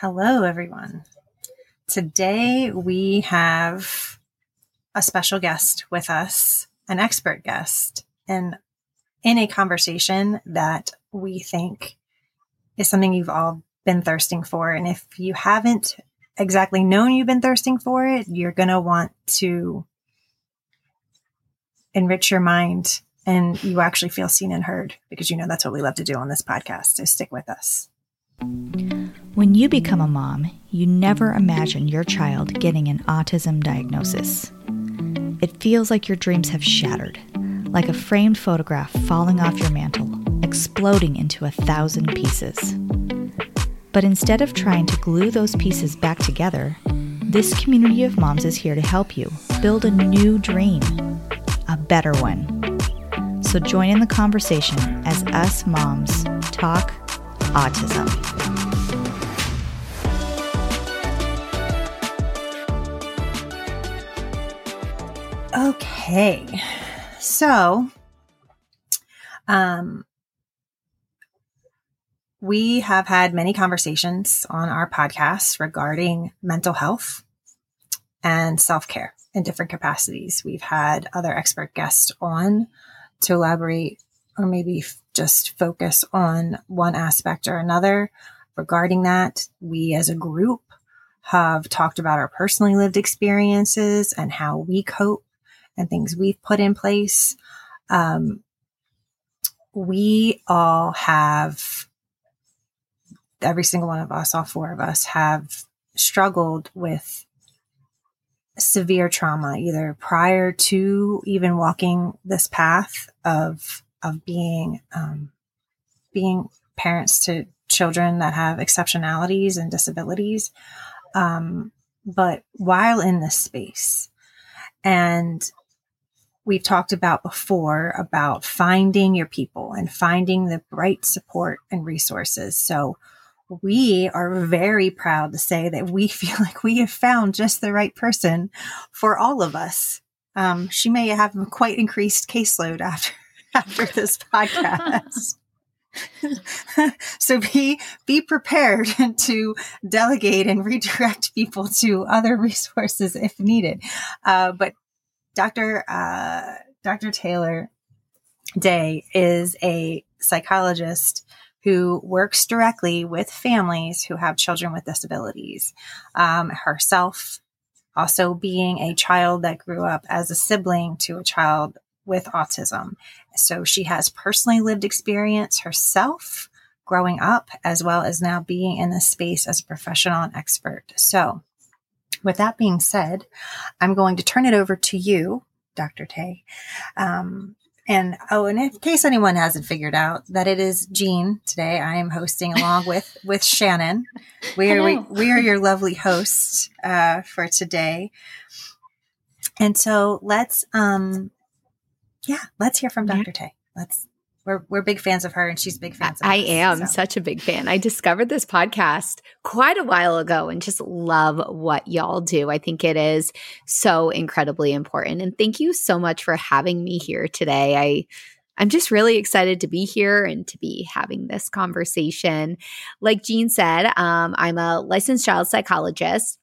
Hello, everyone. Today we have a special guest with us, an expert guest, and in a conversation that we think is something you've all been thirsting for. And if you haven't exactly known you've been thirsting for it, you're going to want to enrich your mind and you actually feel seen and heard because you know that's what we love to do on this podcast. So stick with us. When you become a mom, you never imagine your child getting an autism diagnosis. It feels like your dreams have shattered, like a framed photograph falling off your mantle, exploding into a thousand pieces. But instead of trying to glue those pieces back together, this community of moms is here to help you build a new dream, a better one. So join in the conversation as us moms talk autism. Okay. So, um, we have had many conversations on our podcast regarding mental health and self care in different capacities. We've had other expert guests on to elaborate or maybe just focus on one aspect or another regarding that. We as a group have talked about our personally lived experiences and how we cope and things we've put in place. Um, we all have every single one of us, all four of us, have struggled with severe trauma, either prior to even walking this path of of being um, being parents to children that have exceptionalities and disabilities. Um, but while in this space, and we've talked about before about finding your people and finding the right support and resources. So we are very proud to say that we feel like we have found just the right person for all of us. Um, she may have a quite increased caseload after after this podcast. so be be prepared to delegate and redirect people to other resources if needed. Uh, but Dr. Uh, Dr. Taylor Day is a psychologist who works directly with families who have children with disabilities. Um, herself, also being a child that grew up as a sibling to a child with autism. So she has personally lived experience herself growing up, as well as now being in this space as a professional and expert. So, with that being said, I'm going to turn it over to you, Dr. Tay, um, and oh, and in case anyone hasn't figured out that it is Jean today, I am hosting along with with Shannon. We are we, we, are your lovely hosts uh, for today. And so let's um yeah, let's hear from Dr. Tay. Let's we're we're big fans of her, and she's big fans. I us, am so. such a big fan. I discovered this podcast quite a while ago, and just love what y'all do. I think it is so incredibly important, and thank you so much for having me here today. I I'm just really excited to be here and to be having this conversation. Like Jean said, um, I'm a licensed child psychologist.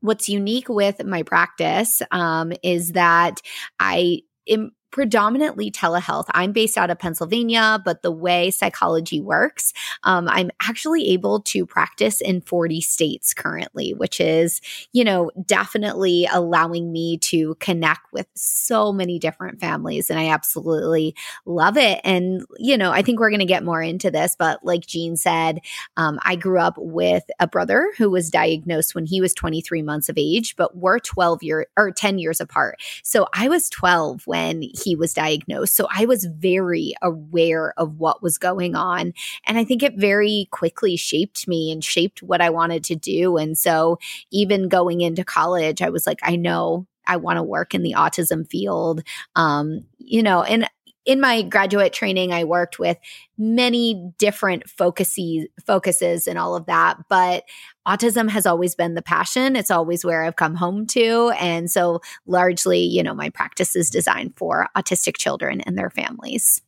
What's unique with my practice um, is that I am predominantly telehealth. I'm based out of Pennsylvania, but the way psychology works, um, I'm actually able to practice in 40 states currently, which is, you know, definitely allowing me to connect with so many different families. And I absolutely love it. And, you know, I think we're going to get more into this, but like Jean said, um, I grew up with a brother who was diagnosed when he was 23 months of age, but we're 12 year or 10 years apart. So I was 12 when he was diagnosed. So I was very aware of what was going on. And I think it very quickly shaped me and shaped what I wanted to do. And so even going into college, I was like, I know I want to work in the autism field. Um, you know, and in my graduate training, I worked with many different focuses, focuses and all of that. But autism has always been the passion. It's always where I've come home to. And so largely, you know, my practice is designed for autistic children and their families.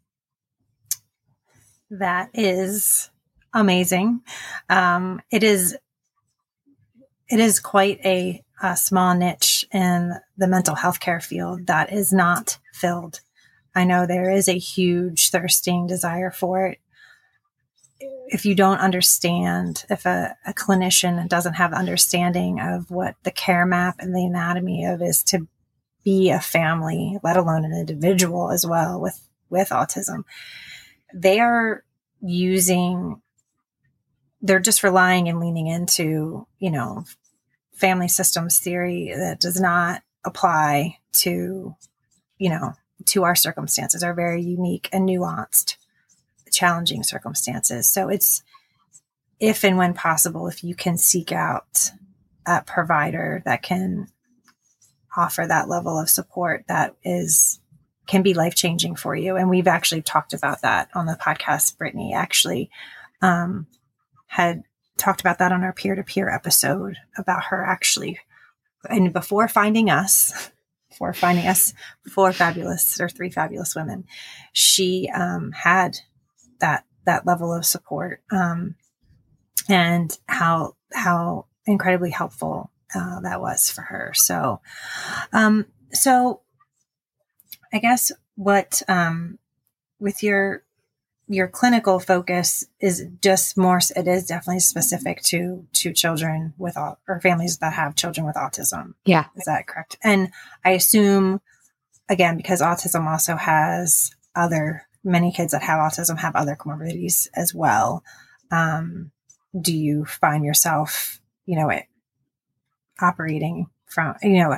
That is amazing. Um, it is it is quite a, a small niche in the mental health care field that is not filled. I know there is a huge thirsting desire for it. If you don't understand, if a, a clinician doesn't have understanding of what the care map and the anatomy of is to be a family, let alone an individual as well with, with autism, they are using they're just relying and leaning into, you know, family systems theory that does not apply to, you know, to our circumstances, our very unique and nuanced, challenging circumstances. So it's if and when possible, if you can seek out a provider that can offer that level of support that is can be life changing for you. And we've actually talked about that on the podcast. Brittany actually um, had talked about that on our peer to peer episode about her actually, and before finding us, before finding us, four fabulous or three fabulous women, she um, had that that level of support um, and how how incredibly helpful uh, that was for her. So, um, so I guess what um, with your your clinical focus is just more it is definitely specific to to children with all or families that have children with autism. Yeah. Is that correct? And i assume again because autism also has other many kids that have autism have other comorbidities as well. Um, do you find yourself you know it, operating from you know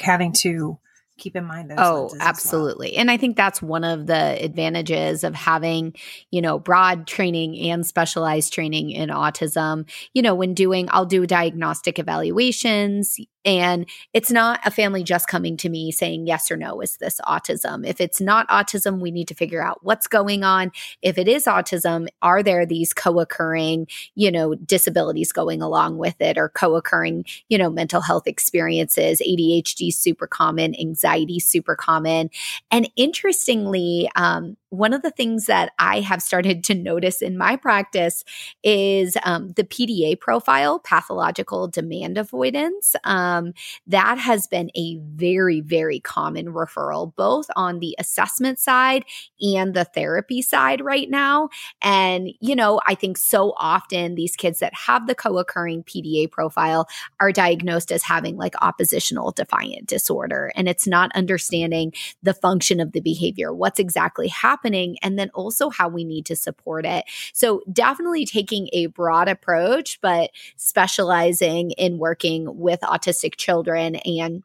having to keep in mind those oh absolutely well. and i think that's one of the advantages of having you know broad training and specialized training in autism you know when doing i'll do diagnostic evaluations and it's not a family just coming to me saying yes or no, is this autism? If it's not autism, we need to figure out what's going on. If it is autism, are there these co occurring, you know, disabilities going along with it or co occurring, you know, mental health experiences? ADHD super common, anxiety super common. And interestingly, um, one of the things that I have started to notice in my practice is um, the PDA profile, pathological demand avoidance. Um, that has been a very, very common referral, both on the assessment side and the therapy side right now. And, you know, I think so often these kids that have the co occurring PDA profile are diagnosed as having like oppositional defiant disorder. And it's not understanding the function of the behavior, what's exactly happening happening and then also how we need to support it. So, definitely taking a broad approach, but specializing in working with autistic children and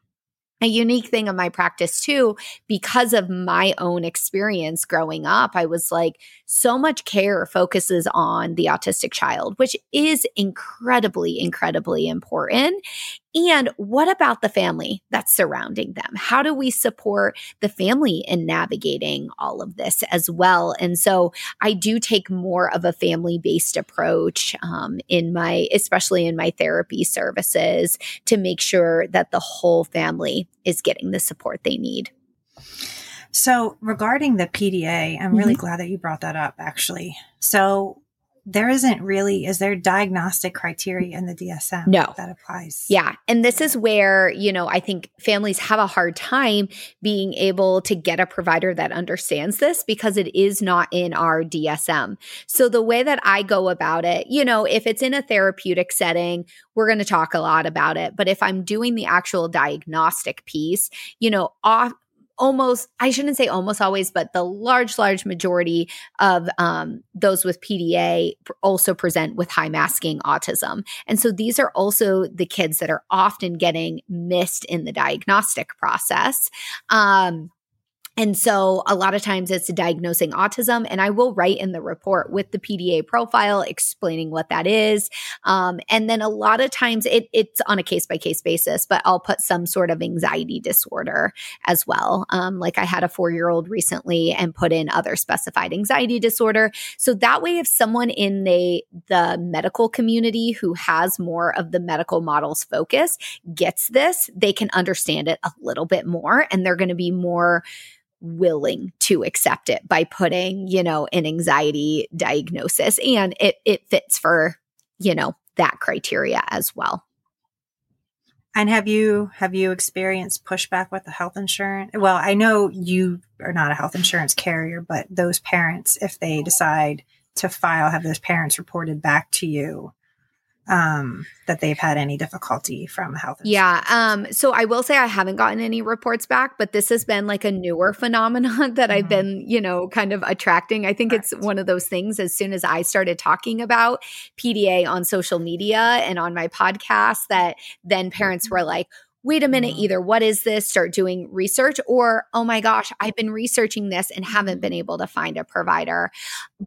a unique thing of my practice too because of my own experience growing up i was like so much care focuses on the autistic child which is incredibly incredibly important and what about the family that's surrounding them? How do we support the family in navigating all of this as well? And so I do take more of a family based approach um, in my, especially in my therapy services to make sure that the whole family is getting the support they need. So, regarding the PDA, I'm really mm-hmm. glad that you brought that up actually. So, there isn't really is there diagnostic criteria in the DSM no. that applies. Yeah. And this is where, you know, I think families have a hard time being able to get a provider that understands this because it is not in our DSM. So the way that I go about it, you know, if it's in a therapeutic setting, we're going to talk a lot about it. But if I'm doing the actual diagnostic piece, you know, off, almost i shouldn't say almost always but the large large majority of um, those with pda also present with high masking autism. And so these are also the kids that are often getting missed in the diagnostic process. Um, and so a lot of times it's diagnosing autism. And I will write in the report with the PDA profile explaining what that is. Um, and then a lot of times it, it's on a case by case basis, but I'll put some sort of anxiety disorder as well. Um, like I had a four year old recently and put in other specified anxiety disorder. So that way, if someone in the, the medical community who has more of the medical models focus gets this, they can understand it a little bit more and they're going to be more willing to accept it by putting, you know, an anxiety diagnosis and it it fits for, you know, that criteria as well. And have you have you experienced pushback with the health insurance? Well, I know you are not a health insurance carrier, but those parents, if they decide to file, have those parents reported back to you um, that they've had any difficulty from health. Yeah. Um, so I will say I haven't gotten any reports back, but this has been like a newer phenomenon that mm-hmm. I've been, you know, kind of attracting. I think it's one of those things as soon as I started talking about PDA on social media and on my podcast that then parents were like, wait a minute, mm-hmm. either what is this, start doing research, or oh my gosh, I've been researching this and haven't been able to find a provider.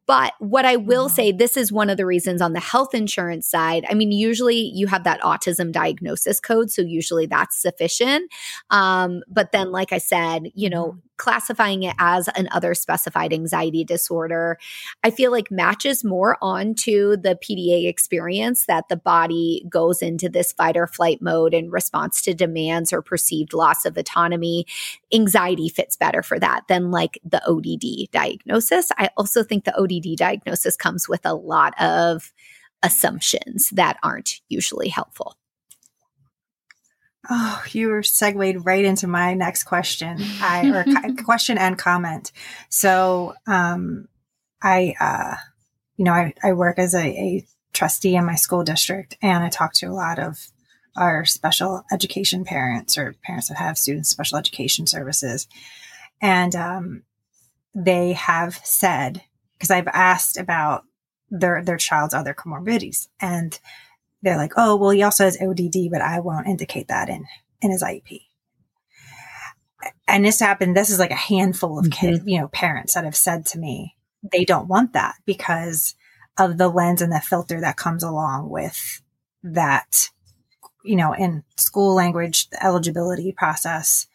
But what I will mm-hmm. say, this is one of the reasons on the health insurance side. I mean, usually you have that autism diagnosis code, so usually that's sufficient. Um, but then, like I said, you know, mm-hmm classifying it as an other specified anxiety disorder, I feel like matches more onto the PDA experience that the body goes into this fight or flight mode in response to demands or perceived loss of autonomy. Anxiety fits better for that than like the ODD diagnosis. I also think the ODD diagnosis comes with a lot of assumptions that aren't usually helpful. Oh, you were segued right into my next question. I or question and comment. So, um, I, uh, you know, I, I work as a, a trustee in my school district, and I talk to a lot of our special education parents or parents that have students special education services, and um, they have said because I've asked about their their child's other comorbidities, and they're like, oh, well, he also has ODD, but I won't indicate that in, in his IEP. And this happened, this is like a handful of mm-hmm. kids, you know, parents that have said to me, they don't want that because of the lens and the filter that comes along with that, you know, in school language, the eligibility process,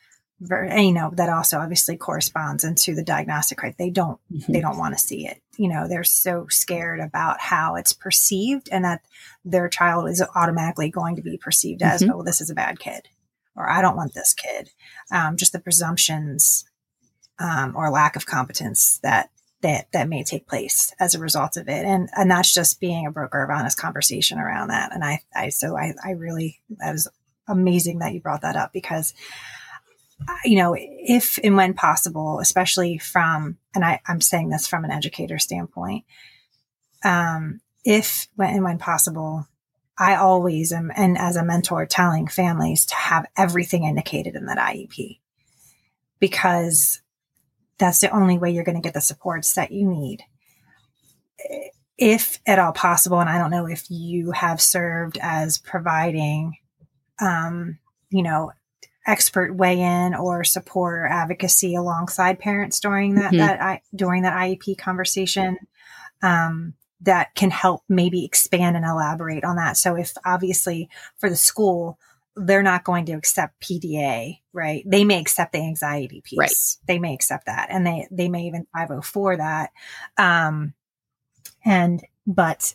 and, you know that also obviously corresponds into the diagnostic right they don't mm-hmm. they don't want to see it you know they're so scared about how it's perceived and that their child is automatically going to be perceived as mm-hmm. oh this is a bad kid or i don't want this kid. Um, just the presumptions um, or lack of competence that that that may take place as a result of it. And and that's just being a broker of honest conversation around that. And i i so i i really that was amazing that you brought that up because you know, if and when possible, especially from, and I, I'm saying this from an educator standpoint, um, if when and when possible, I always am, and as a mentor, telling families to have everything indicated in that IEP because that's the only way you're going to get the supports that you need. If at all possible, and I don't know if you have served as providing, um, you know, expert weigh in or support or advocacy alongside parents during that, mm-hmm. that I, during that IEP conversation. Um, that can help maybe expand and elaborate on that. So if obviously for the school, they're not going to accept PDA, right? They may accept the anxiety piece. Right. They may accept that and they, they may even 504 that. Um, and, but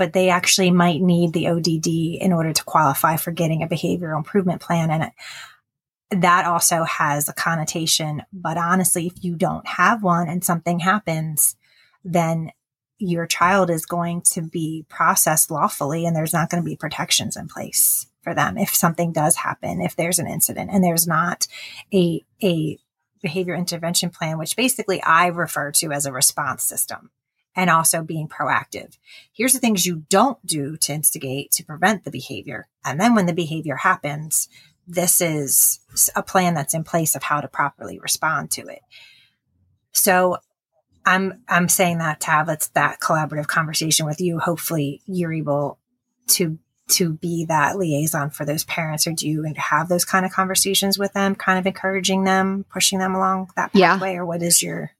but they actually might need the ODD in order to qualify for getting a behavioral improvement plan. And that also has a connotation. But honestly, if you don't have one and something happens, then your child is going to be processed lawfully and there's not going to be protections in place for them if something does happen, if there's an incident and there's not a, a behavior intervention plan, which basically I refer to as a response system and also being proactive. Here's the things you don't do to instigate to prevent the behavior. And then when the behavior happens, this is a plan that's in place of how to properly respond to it. So I'm I'm saying that to have it's that collaborative conversation with you. Hopefully you're able to to be that liaison for those parents or do you have those kind of conversations with them, kind of encouraging them, pushing them along that pathway, yeah. or what is your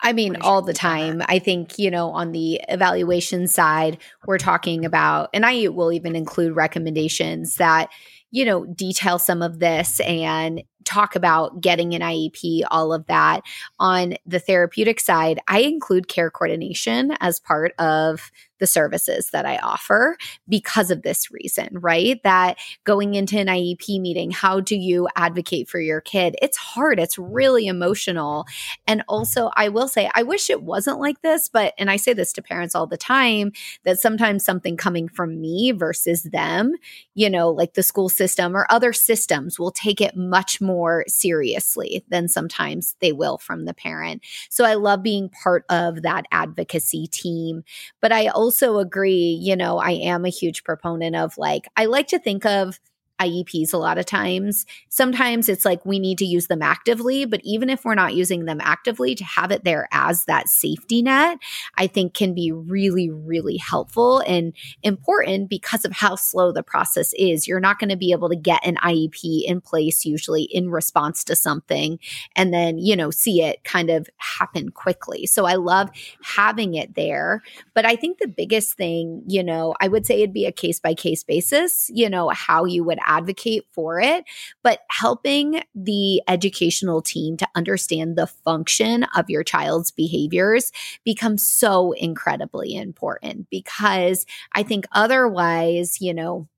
I mean, all the time. I think, you know, on the evaluation side, we're talking about, and I will even include recommendations that, you know, detail some of this and talk about getting an IEP, all of that. On the therapeutic side, I include care coordination as part of the services that I offer because of this reason, right? That going into an IEP meeting, how do you advocate for your kid? It's hard, it's really emotional. And also, I will say, I wish it wasn't like this, but, and I say this to parents all the time, that sometimes something coming from me versus them, you know, like the school system or other systems will take it much more seriously than sometimes they will from the parent. So I love being part of that advocacy team. But I also also agree, you know, I am a huge proponent of like, I like to think of IEPs a lot of times. Sometimes it's like we need to use them actively, but even if we're not using them actively, to have it there as that safety net, I think can be really, really helpful and important because of how slow the process is. You're not going to be able to get an IEP in place usually in response to something and then, you know, see it kind of happen quickly. So I love having it there. But I think the biggest thing, you know, I would say it'd be a case by case basis, you know, how you would advocate for it, but helping the educational team to understand the function of your child's behaviors becomes so incredibly important because I think otherwise, you know,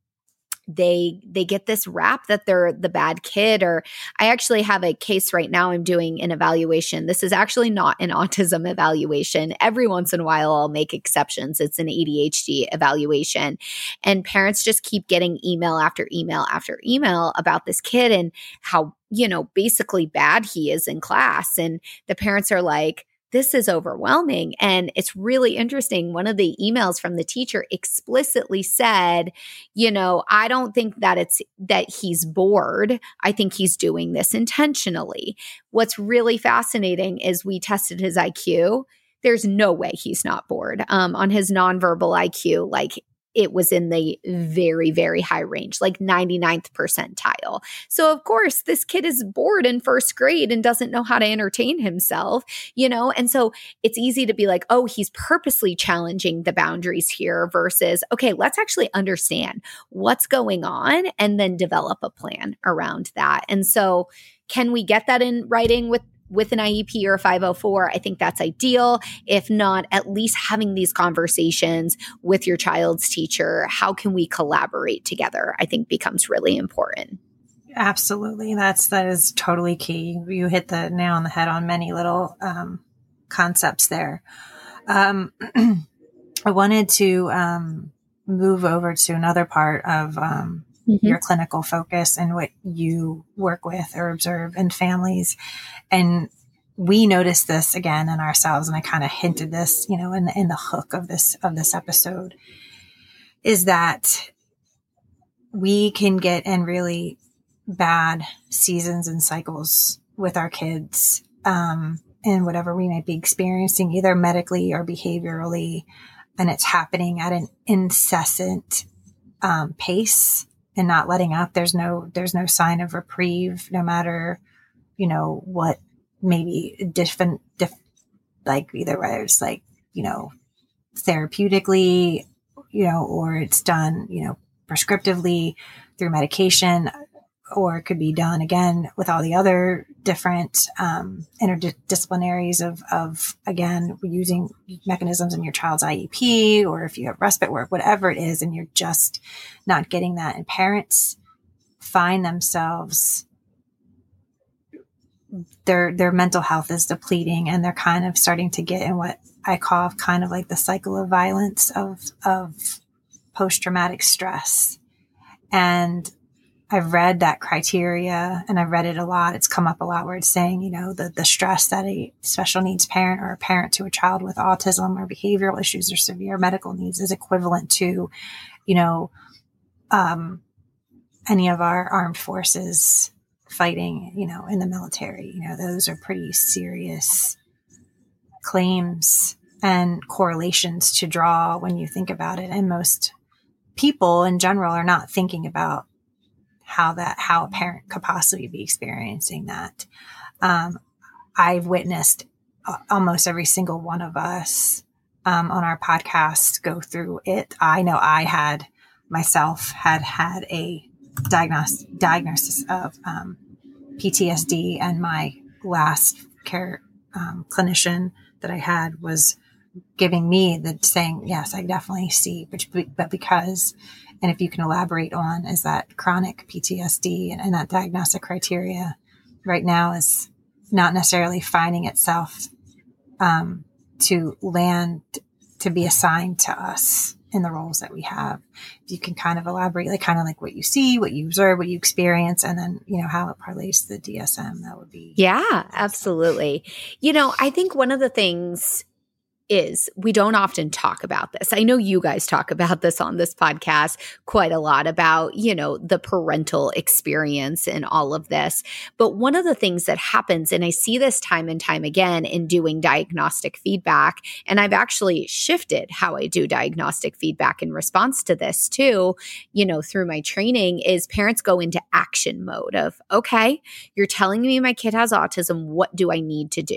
they they get this rap that they're the bad kid or i actually have a case right now i'm doing an evaluation. This is actually not an autism evaluation. Every once in a while i'll make exceptions. It's an adhd evaluation. And parents just keep getting email after email after email about this kid and how you know basically bad he is in class. And the parents are like this is overwhelming. And it's really interesting. One of the emails from the teacher explicitly said, you know, I don't think that it's that he's bored. I think he's doing this intentionally. What's really fascinating is we tested his IQ there's no way he's not bored. Um, on his nonverbal IQ, like it was in the very, very high range, like 99th percentile. So, of course, this kid is bored in first grade and doesn't know how to entertain himself, you know? And so it's easy to be like, oh, he's purposely challenging the boundaries here versus, okay, let's actually understand what's going on and then develop a plan around that. And so, can we get that in writing with with an IEP or a 504, I think that's ideal. If not, at least having these conversations with your child's teacher. How can we collaborate together? I think becomes really important. Absolutely. That's, that is totally key. You hit the nail on the head on many little um, concepts there. Um, I wanted to um, move over to another part of um, mm-hmm. your clinical focus and what you work with or observe in families. And we noticed this again in ourselves, and I kind of hinted this, you know, in the, in the hook of this of this episode, is that we can get in really bad seasons and cycles with our kids um, and whatever we might be experiencing, either medically or behaviorally, and it's happening at an incessant um, pace and not letting up. There's no there's no sign of reprieve, no matter you know what maybe different diff, like either whether it's like you know therapeutically, you know, or it's done you know prescriptively through medication or it could be done again with all the other different um, interdisciplinaries of, of again using mechanisms in your child's IEP or if you have respite work, whatever it is, and you're just not getting that. And parents find themselves their their mental health is depleting and they're kind of starting to get in what I call kind of like the cycle of violence of of post traumatic stress. And I've read that criteria and I've read it a lot. It's come up a lot where it's saying, you know, the, the stress that a special needs parent or a parent to a child with autism or behavioral issues or severe medical needs is equivalent to, you know, um, any of our armed forces fighting, you know, in the military. You know, those are pretty serious claims and correlations to draw when you think about it. And most people in general are not thinking about how that how a parent could possibly be experiencing that. Um, I've witnessed uh, almost every single one of us um, on our podcast go through it. I know I had myself had had a diagnosis diagnosis of um, PTSD, and my last care um, clinician that I had was giving me the saying, yes, I definitely see, but, but because, and if you can elaborate on, is that chronic PTSD and, and that diagnostic criteria right now is not necessarily finding itself um, to land to be assigned to us in the roles that we have. If you can kind of elaborate, like kind of like what you see, what you observe, what you experience, and then, you know, how it parlays to the DSM, that would be. Yeah, absolutely. You know, I think one of the things is we don't often talk about this. I know you guys talk about this on this podcast quite a lot about, you know, the parental experience and all of this. But one of the things that happens, and I see this time and time again in doing diagnostic feedback, and I've actually shifted how I do diagnostic feedback in response to this too, you know, through my training, is parents go into action mode of, okay, you're telling me my kid has autism. What do I need to do?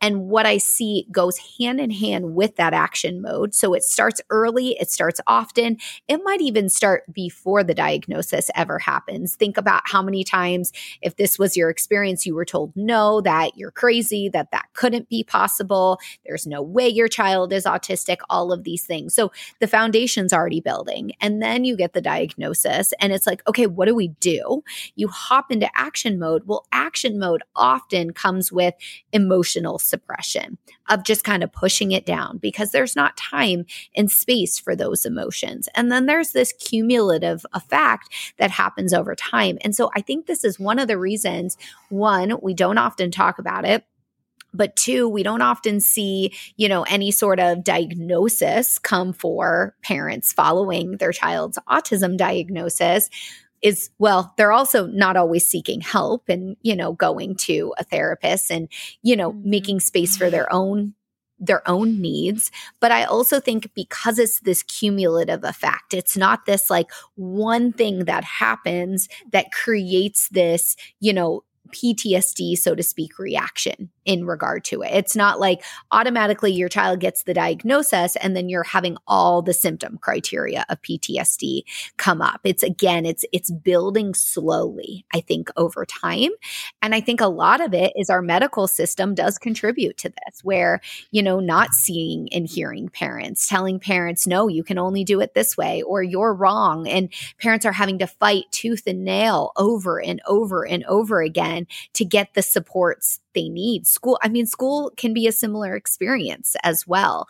And what I see goes hand in hand with that action mode. So it starts early, it starts often. It might even start before the diagnosis ever happens. Think about how many times, if this was your experience, you were told no, that you're crazy, that that couldn't be possible. There's no way your child is autistic, all of these things. So the foundation's already building. And then you get the diagnosis, and it's like, okay, what do we do? You hop into action mode. Well, action mode often comes with emotional suppression of just kind of pushing it down because there's not time and space for those emotions. And then there's this cumulative effect that happens over time. And so I think this is one of the reasons, one, we don't often talk about it but two we don't often see you know any sort of diagnosis come for parents following their child's autism diagnosis is well they're also not always seeking help and you know going to a therapist and you know mm-hmm. making space for their own their own needs but i also think because it's this cumulative effect it's not this like one thing that happens that creates this you know PTSD, so to speak, reaction in regard to it. It's not like automatically your child gets the diagnosis and then you're having all the symptom criteria of PTSD come up. It's again, it's it's building slowly, I think, over time. And I think a lot of it is our medical system does contribute to this, where, you know, not seeing and hearing parents, telling parents, no, you can only do it this way, or you're wrong. And parents are having to fight tooth and nail over and over and over again to get the supports they need. School, I mean, school can be a similar experience as well.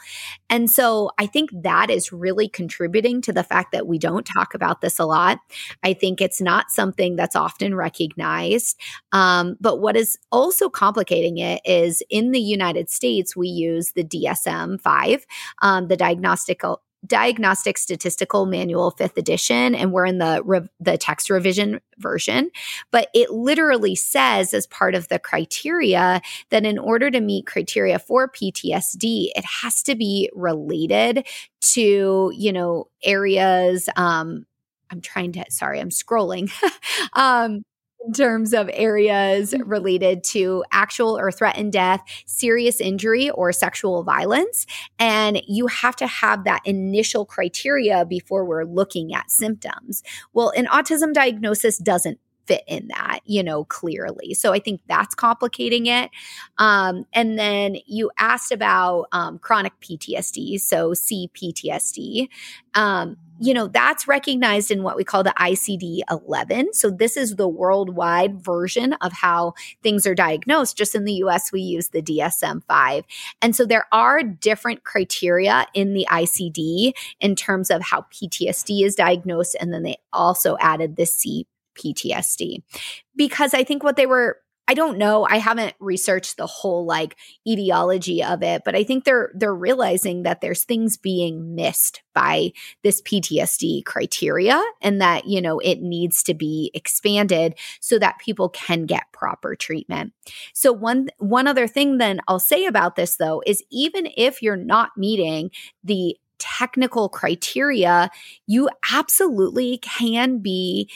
And so I think that is really contributing to the fact that we don't talk about this a lot. I think it's not something that's often recognized. Um, but what is also complicating it is in the United States, we use the DSM 5, um, the diagnostic Diagnostic Statistical Manual 5th edition and we're in the re- the text revision version. But it literally says as part of the criteria that in order to meet criteria for PTSD it has to be related to you know areas um I'm trying to sorry I'm scrolling. Um in terms of areas mm-hmm. related to actual or threatened death, serious injury, or sexual violence. And you have to have that initial criteria before we're looking at symptoms. Well, an autism diagnosis doesn't fit in that, you know, clearly. So I think that's complicating it. Um, and then you asked about um, chronic PTSD, so CPTSD. Um, you know, that's recognized in what we call the ICD 11. So, this is the worldwide version of how things are diagnosed. Just in the US, we use the DSM 5. And so, there are different criteria in the ICD in terms of how PTSD is diagnosed. And then they also added the CPTSD because I think what they were I don't know. I haven't researched the whole like etiology of it, but I think they're they're realizing that there's things being missed by this PTSD criteria and that, you know, it needs to be expanded so that people can get proper treatment. So one one other thing then I'll say about this though is even if you're not meeting the technical criteria, you absolutely can be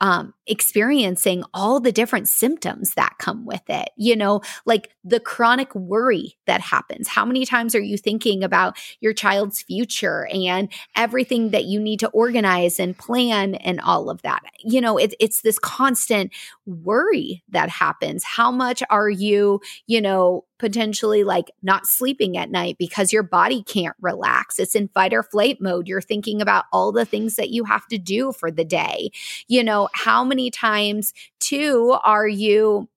um, experiencing all the different symptoms that come with it. You know, like the chronic worry that happens. How many times are you thinking about your child's future and everything that you need to organize and plan and all of that? You know, it, it's this constant worry that happens. How much are you, you know, potentially like not sleeping at night because your body can't relax. It's in fight or flight mode. You're thinking about all the things that you have to do for the day. You know, how many times, too, are you?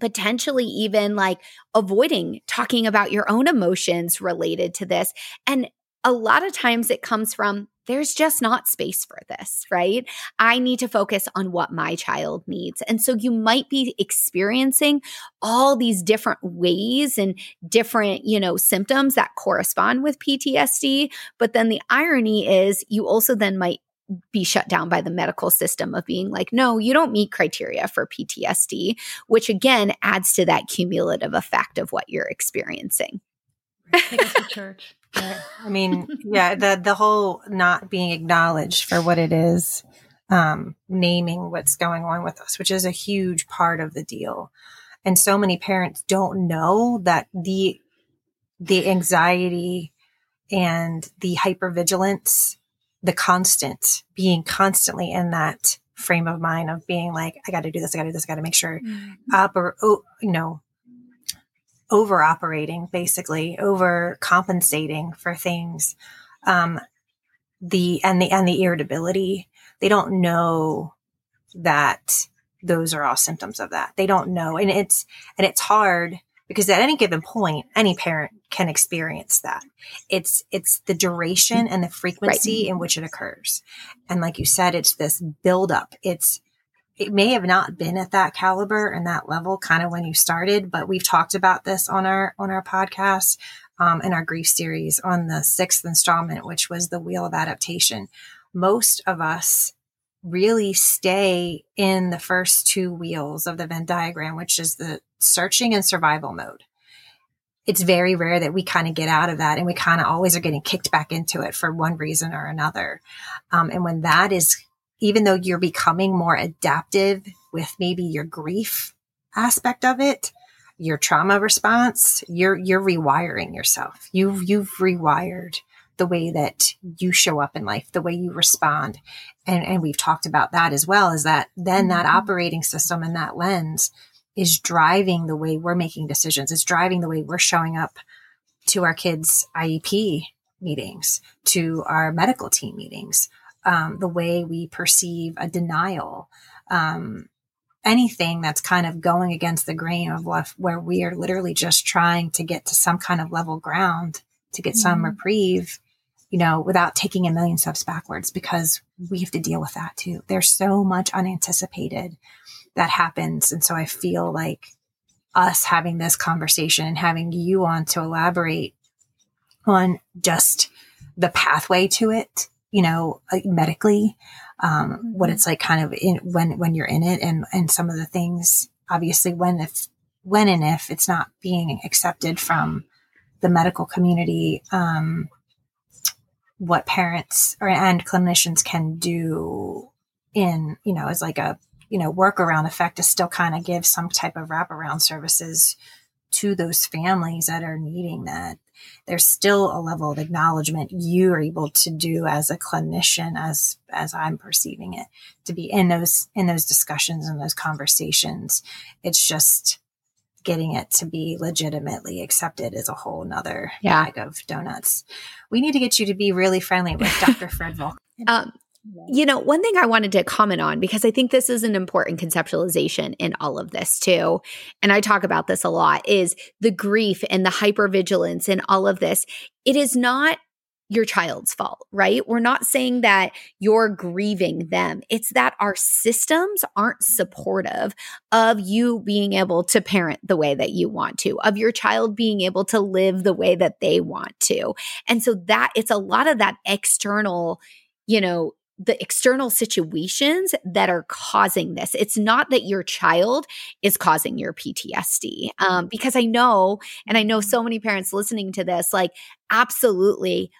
potentially even like avoiding talking about your own emotions related to this. And a lot of times it comes from there's just not space for this, right? I need to focus on what my child needs. And so you might be experiencing all these different ways and different, you know, symptoms that correspond with PTSD. But then the irony is you also then might be shut down by the medical system of being like, no, you don't meet criteria for PTSD, which again adds to that cumulative effect of what you're experiencing. Take us to church. Yeah. I mean, yeah, the the whole not being acknowledged for what it is, um, naming what's going on with us, which is a huge part of the deal. And so many parents don't know that the the anxiety and the hypervigilance, the constant being constantly in that frame of mind of being like, I got to do this, I got to do this, I got to make sure mm-hmm. up or oh, you know over operating, basically over compensating for things. Um, the and the and the irritability. They don't know that those are all symptoms of that. They don't know, and it's and it's hard because at any given point, any parent can experience that. It's it's the duration and the frequency right. in which it occurs, and like you said, it's this buildup. It's it may have not been at that caliber and that level kind of when you started, but we've talked about this on our on our podcast um, in our grief series on the sixth installment, which was the wheel of adaptation. Most of us really stay in the first two wheels of the Venn diagram, which is the searching and survival mode. It's very rare that we kind of get out of that and we kind of always are getting kicked back into it for one reason or another. Um, and when that is even though you're becoming more adaptive with maybe your grief aspect of it, your trauma response, you're you're rewiring yourself. You've you've rewired the way that you show up in life, the way you respond. And and we've talked about that as well, is that then that mm-hmm. operating system and that lens is driving the way we're making decisions. It's driving the way we're showing up to our kids' IEP meetings, to our medical team meetings, um, the way we perceive a denial, um, anything that's kind of going against the grain of what, where we are literally just trying to get to some kind of level ground to get mm-hmm. some reprieve, you know, without taking a million steps backwards because we have to deal with that too. There's so much unanticipated that happens. And so I feel like us having this conversation and having you on to elaborate on just the pathway to it you know, medically, um, what it's like kind of in when, when you're in it and, and some of the things, obviously when if, when and if it's not being accepted from the medical community, um, what parents or and clinicians can do in, you know, as like a, you know, workaround effect to still kind of give some type of wraparound services to those families that are needing that there's still a level of acknowledgement you are able to do as a clinician as as i'm perceiving it to be in those in those discussions and those conversations. It's just getting it to be legitimately accepted is a whole nother yeah. bag of donuts. We need to get you to be really friendly with dr fred volk. Um, you know, one thing I wanted to comment on because I think this is an important conceptualization in all of this too. And I talk about this a lot is the grief and the hypervigilance and all of this. It is not your child's fault, right? We're not saying that you're grieving them. It's that our systems aren't supportive of you being able to parent the way that you want to, of your child being able to live the way that they want to. And so that it's a lot of that external, you know, the external situations that are causing this. It's not that your child is causing your PTSD. Um, because I know, and I know so many parents listening to this, like, absolutely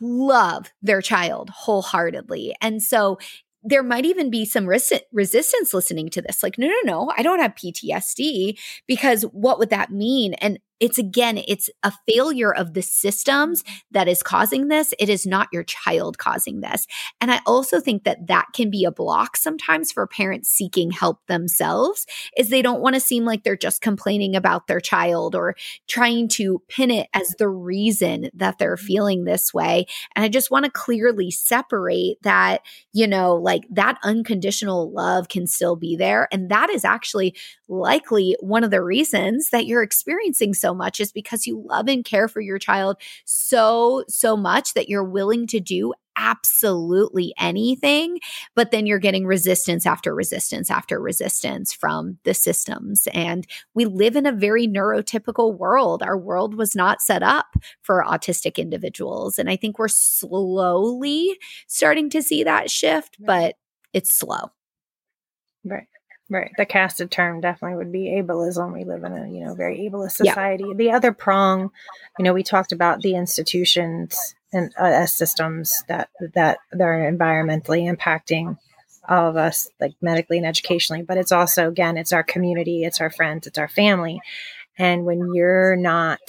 love their child wholeheartedly. And so there might even be some res- resistance listening to this. Like, no, no, no, I don't have PTSD because what would that mean? And it's again, it's a failure of the systems that is causing this. It is not your child causing this. And I also think that that can be a block sometimes for parents seeking help themselves is they don't want to seem like they're just complaining about their child or trying to pin it as the reason that they're mm-hmm. feeling this way. And I just want to clearly separate that, you know, like that unconditional love can still be there. And that is actually likely one of the reasons that you're experiencing so much is because you love and care for your child so, so much that you're willing to do absolutely anything, but then you're getting resistance after resistance after resistance from the systems. And we live in a very neurotypical world. Our world was not set up for autistic individuals. And I think we're slowly starting to see that shift, but it's slow. Right. Right. The casted term definitely would be ableism. We live in a, you know, very ableist society. Yeah. The other prong, you know, we talked about the institutions and uh, as systems that that are environmentally impacting all of us like medically and educationally, but it's also again, it's our community, it's our friends, it's our family. And when you're not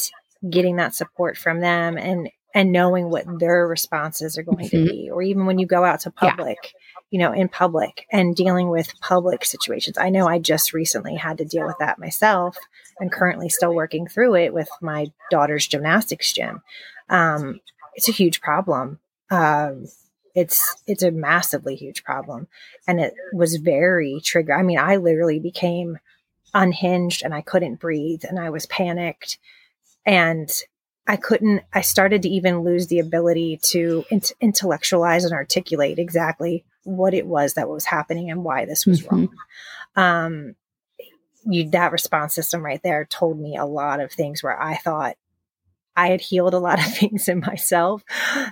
getting that support from them and and knowing what their responses are going mm-hmm. to be or even when you go out to public you know, in public and dealing with public situations. I know I just recently had to deal with that myself and currently still working through it with my daughter's gymnastics gym. Um, it's a huge problem. Um, it's it's a massively huge problem, and it was very trigger. I mean, I literally became unhinged and I couldn't breathe and I was panicked and I couldn't. I started to even lose the ability to int- intellectualize and articulate exactly what it was that was happening and why this was mm-hmm. wrong. Um, you, that response system right there told me a lot of things where I thought I had healed a lot of things in myself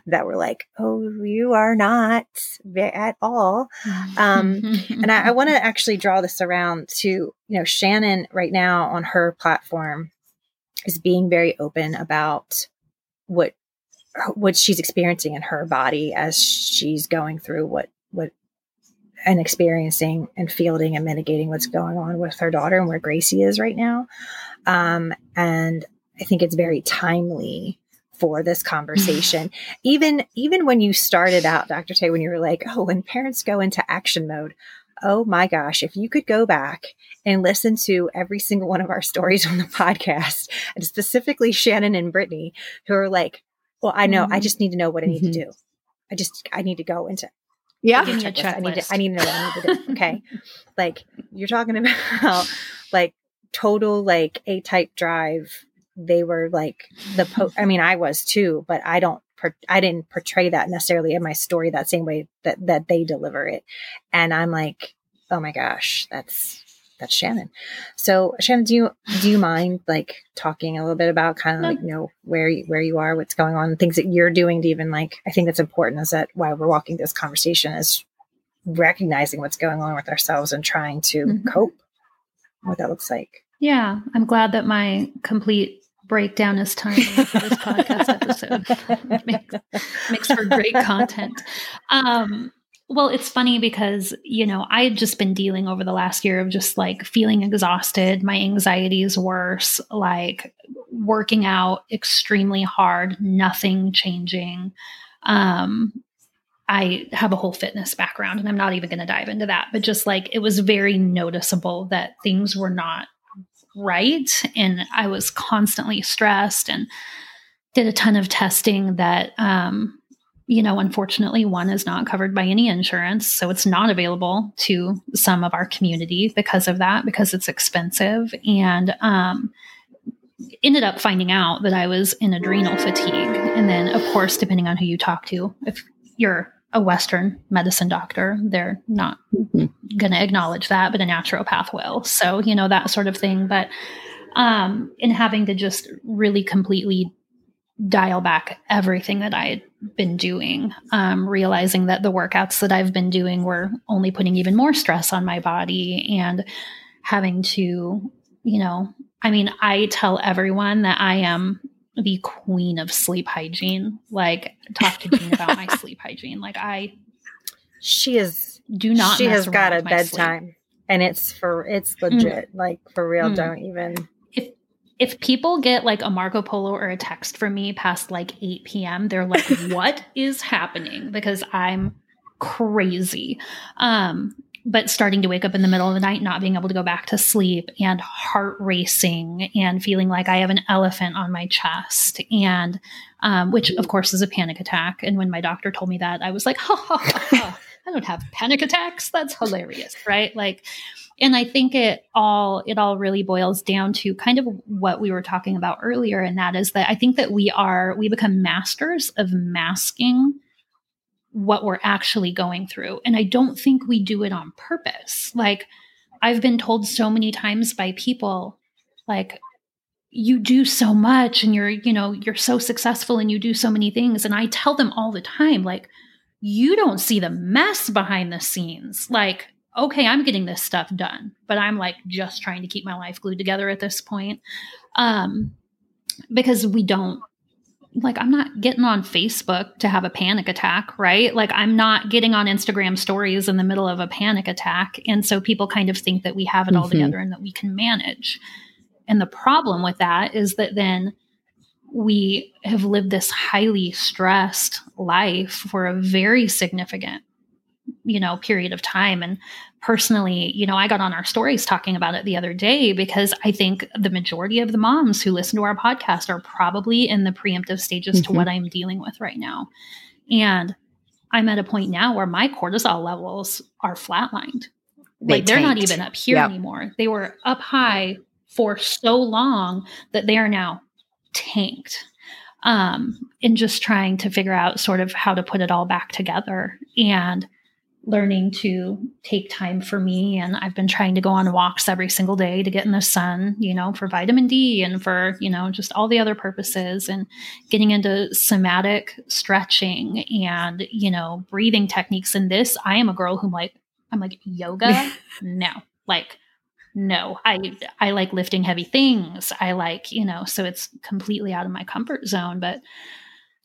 that were like, oh, you are not at all. Um, and I, I want to actually draw this around to, you know, Shannon right now on her platform is being very open about what what she's experiencing in her body as she's going through what what and experiencing and fielding and mitigating what's going on with her daughter and where Gracie is right now. Um, and I think it's very timely for this conversation. even even when you started out, Dr. Tay, when you were like, oh, when parents go into action mode, oh my gosh, if you could go back and listen to every single one of our stories on the podcast, and specifically Shannon and Brittany, who are like, well, I know, mm-hmm. I just need to know what I need mm-hmm. to do. I just, I need to go into yeah. I need, to, I need to, I need to know what I need to do. Okay. like you're talking about like total like A type drive. They were like the po- I mean, I was too, but I don't I didn't portray that necessarily in my story that same way that that they deliver it. And I'm like, oh my gosh, that's that's Shannon. So Shannon, do you do you mind like talking a little bit about kind of like you know where you, where you are, what's going on, things that you're doing to even like I think that's important is that while we're walking this conversation is recognizing what's going on with ourselves and trying to mm-hmm. cope what that looks like. Yeah, I'm glad that my complete breakdown is timely for this podcast episode. makes, makes for great content. Um, well, it's funny because, you know, I had just been dealing over the last year of just like feeling exhausted. My anxiety is worse, like working out extremely hard, nothing changing. Um, I have a whole fitness background and I'm not even going to dive into that, but just like it was very noticeable that things were not right. And I was constantly stressed and did a ton of testing that um, you know, unfortunately, one is not covered by any insurance. So it's not available to some of our community because of that, because it's expensive. And um, ended up finding out that I was in adrenal fatigue. And then, of course, depending on who you talk to, if you're a Western medicine doctor, they're not mm-hmm. going to acknowledge that, but a naturopath will. So, you know, that sort of thing. But um, in having to just really completely dial back everything that I had been doing, um, realizing that the workouts that I've been doing were only putting even more stress on my body and having to, you know, I mean, I tell everyone that I am the queen of sleep hygiene. Like, talk to Jean about my sleep hygiene. Like, I. She is do not. She has got a bedtime, sleep. and it's for it's mm. legit, mm. like for real. Mm. Don't even. If people get like a Marco Polo or a text from me past like eight p.m., they're like, "What is happening?" Because I'm crazy. Um, but starting to wake up in the middle of the night, not being able to go back to sleep, and heart racing, and feeling like I have an elephant on my chest, and um, which of course is a panic attack. And when my doctor told me that, I was like, ha ha ha, ha. I don't have panic attacks. That's hilarious, right? Like, and I think it all it all really boils down to kind of what we were talking about earlier, and that is that I think that we are we become masters of masking what we're actually going through. And I don't think we do it on purpose. Like, I've been told so many times by people, like, you do so much and you're, you know, you're so successful and you do so many things. And I tell them all the time, like, you don't see the mess behind the scenes. Like, okay, I'm getting this stuff done, but I'm like just trying to keep my life glued together at this point. Um, because we don't like I'm not getting on Facebook to have a panic attack, right? Like I'm not getting on Instagram stories in the middle of a panic attack. And so people kind of think that we have it all mm-hmm. together and that we can manage. And the problem with that is that then we have lived this highly stressed life for a very significant you know period of time. And personally you know i got on our stories talking about it the other day because i think the majority of the moms who listen to our podcast are probably in the preemptive stages mm-hmm. to what i'm dealing with right now. And i'm at a point now where my cortisol levels are flatlined. They like they're not even up here yep. anymore. They were up high for so long that they are now tanked um, and just trying to figure out sort of how to put it all back together. And learning to take time for me and i've been trying to go on walks every single day to get in the sun you know for vitamin d and for you know just all the other purposes and getting into somatic stretching and you know breathing techniques. And this i am a girl who like i'm like yoga? No. Like no. I i like lifting heavy things. I like you know so it's completely out of my comfort zone. But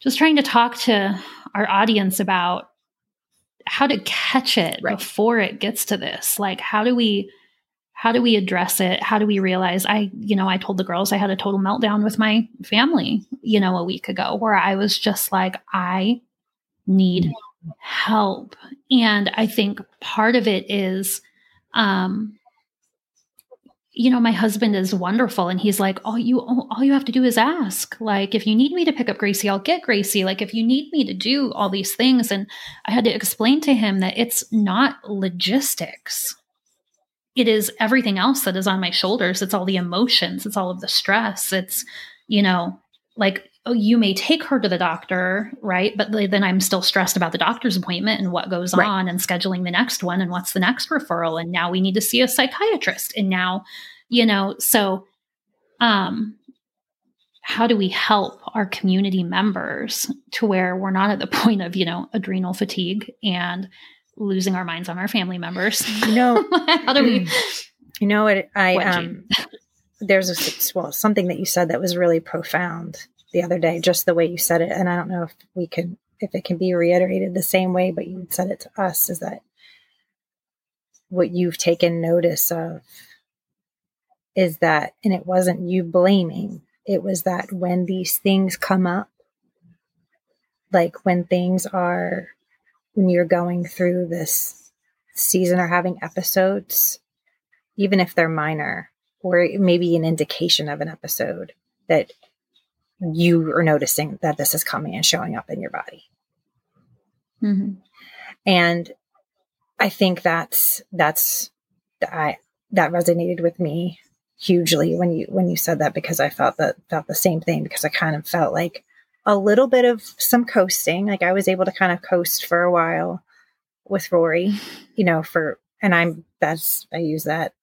just trying to talk to our audience about how to catch it right. before it gets to this? Like how do we how do we address it? How do we realize i you know i told the girls i had a total meltdown with my family you know a week ago where i was just like i need help. And i think part of it is um you know, my husband is wonderful and he's like, all you all you have to do is ask. Like if you need me to pick up Gracie, I'll get Gracie. Like if you need me to do all these things and I had to explain to him that it's not logistics. It is everything else that is on my shoulders. It's all the emotions, it's all of the stress. It's, you know, like oh, you may take her to the doctor, right? But then I'm still stressed about the doctor's appointment and what goes right. on and scheduling the next one and what's the next referral. And now we need to see a psychiatrist. And now, you know, so um how do we help our community members to where we're not at the point of, you know, adrenal fatigue and losing our minds on our family members? You know, how do we you know what I um there's a well something that you said that was really profound the other day, just the way you said it. And I don't know if we can, if it can be reiterated the same way, but you said it to us is that what you've taken notice of is that, and it wasn't you blaming, it was that when these things come up, like when things are, when you're going through this season or having episodes, even if they're minor, or maybe an indication of an episode, that you are noticing that this is coming and showing up in your body. Mm-hmm. And I think that's that's I that resonated with me hugely when you when you said that because I felt that felt the same thing because I kind of felt like a little bit of some coasting like I was able to kind of coast for a while with Rory you know for and I'm that's I use that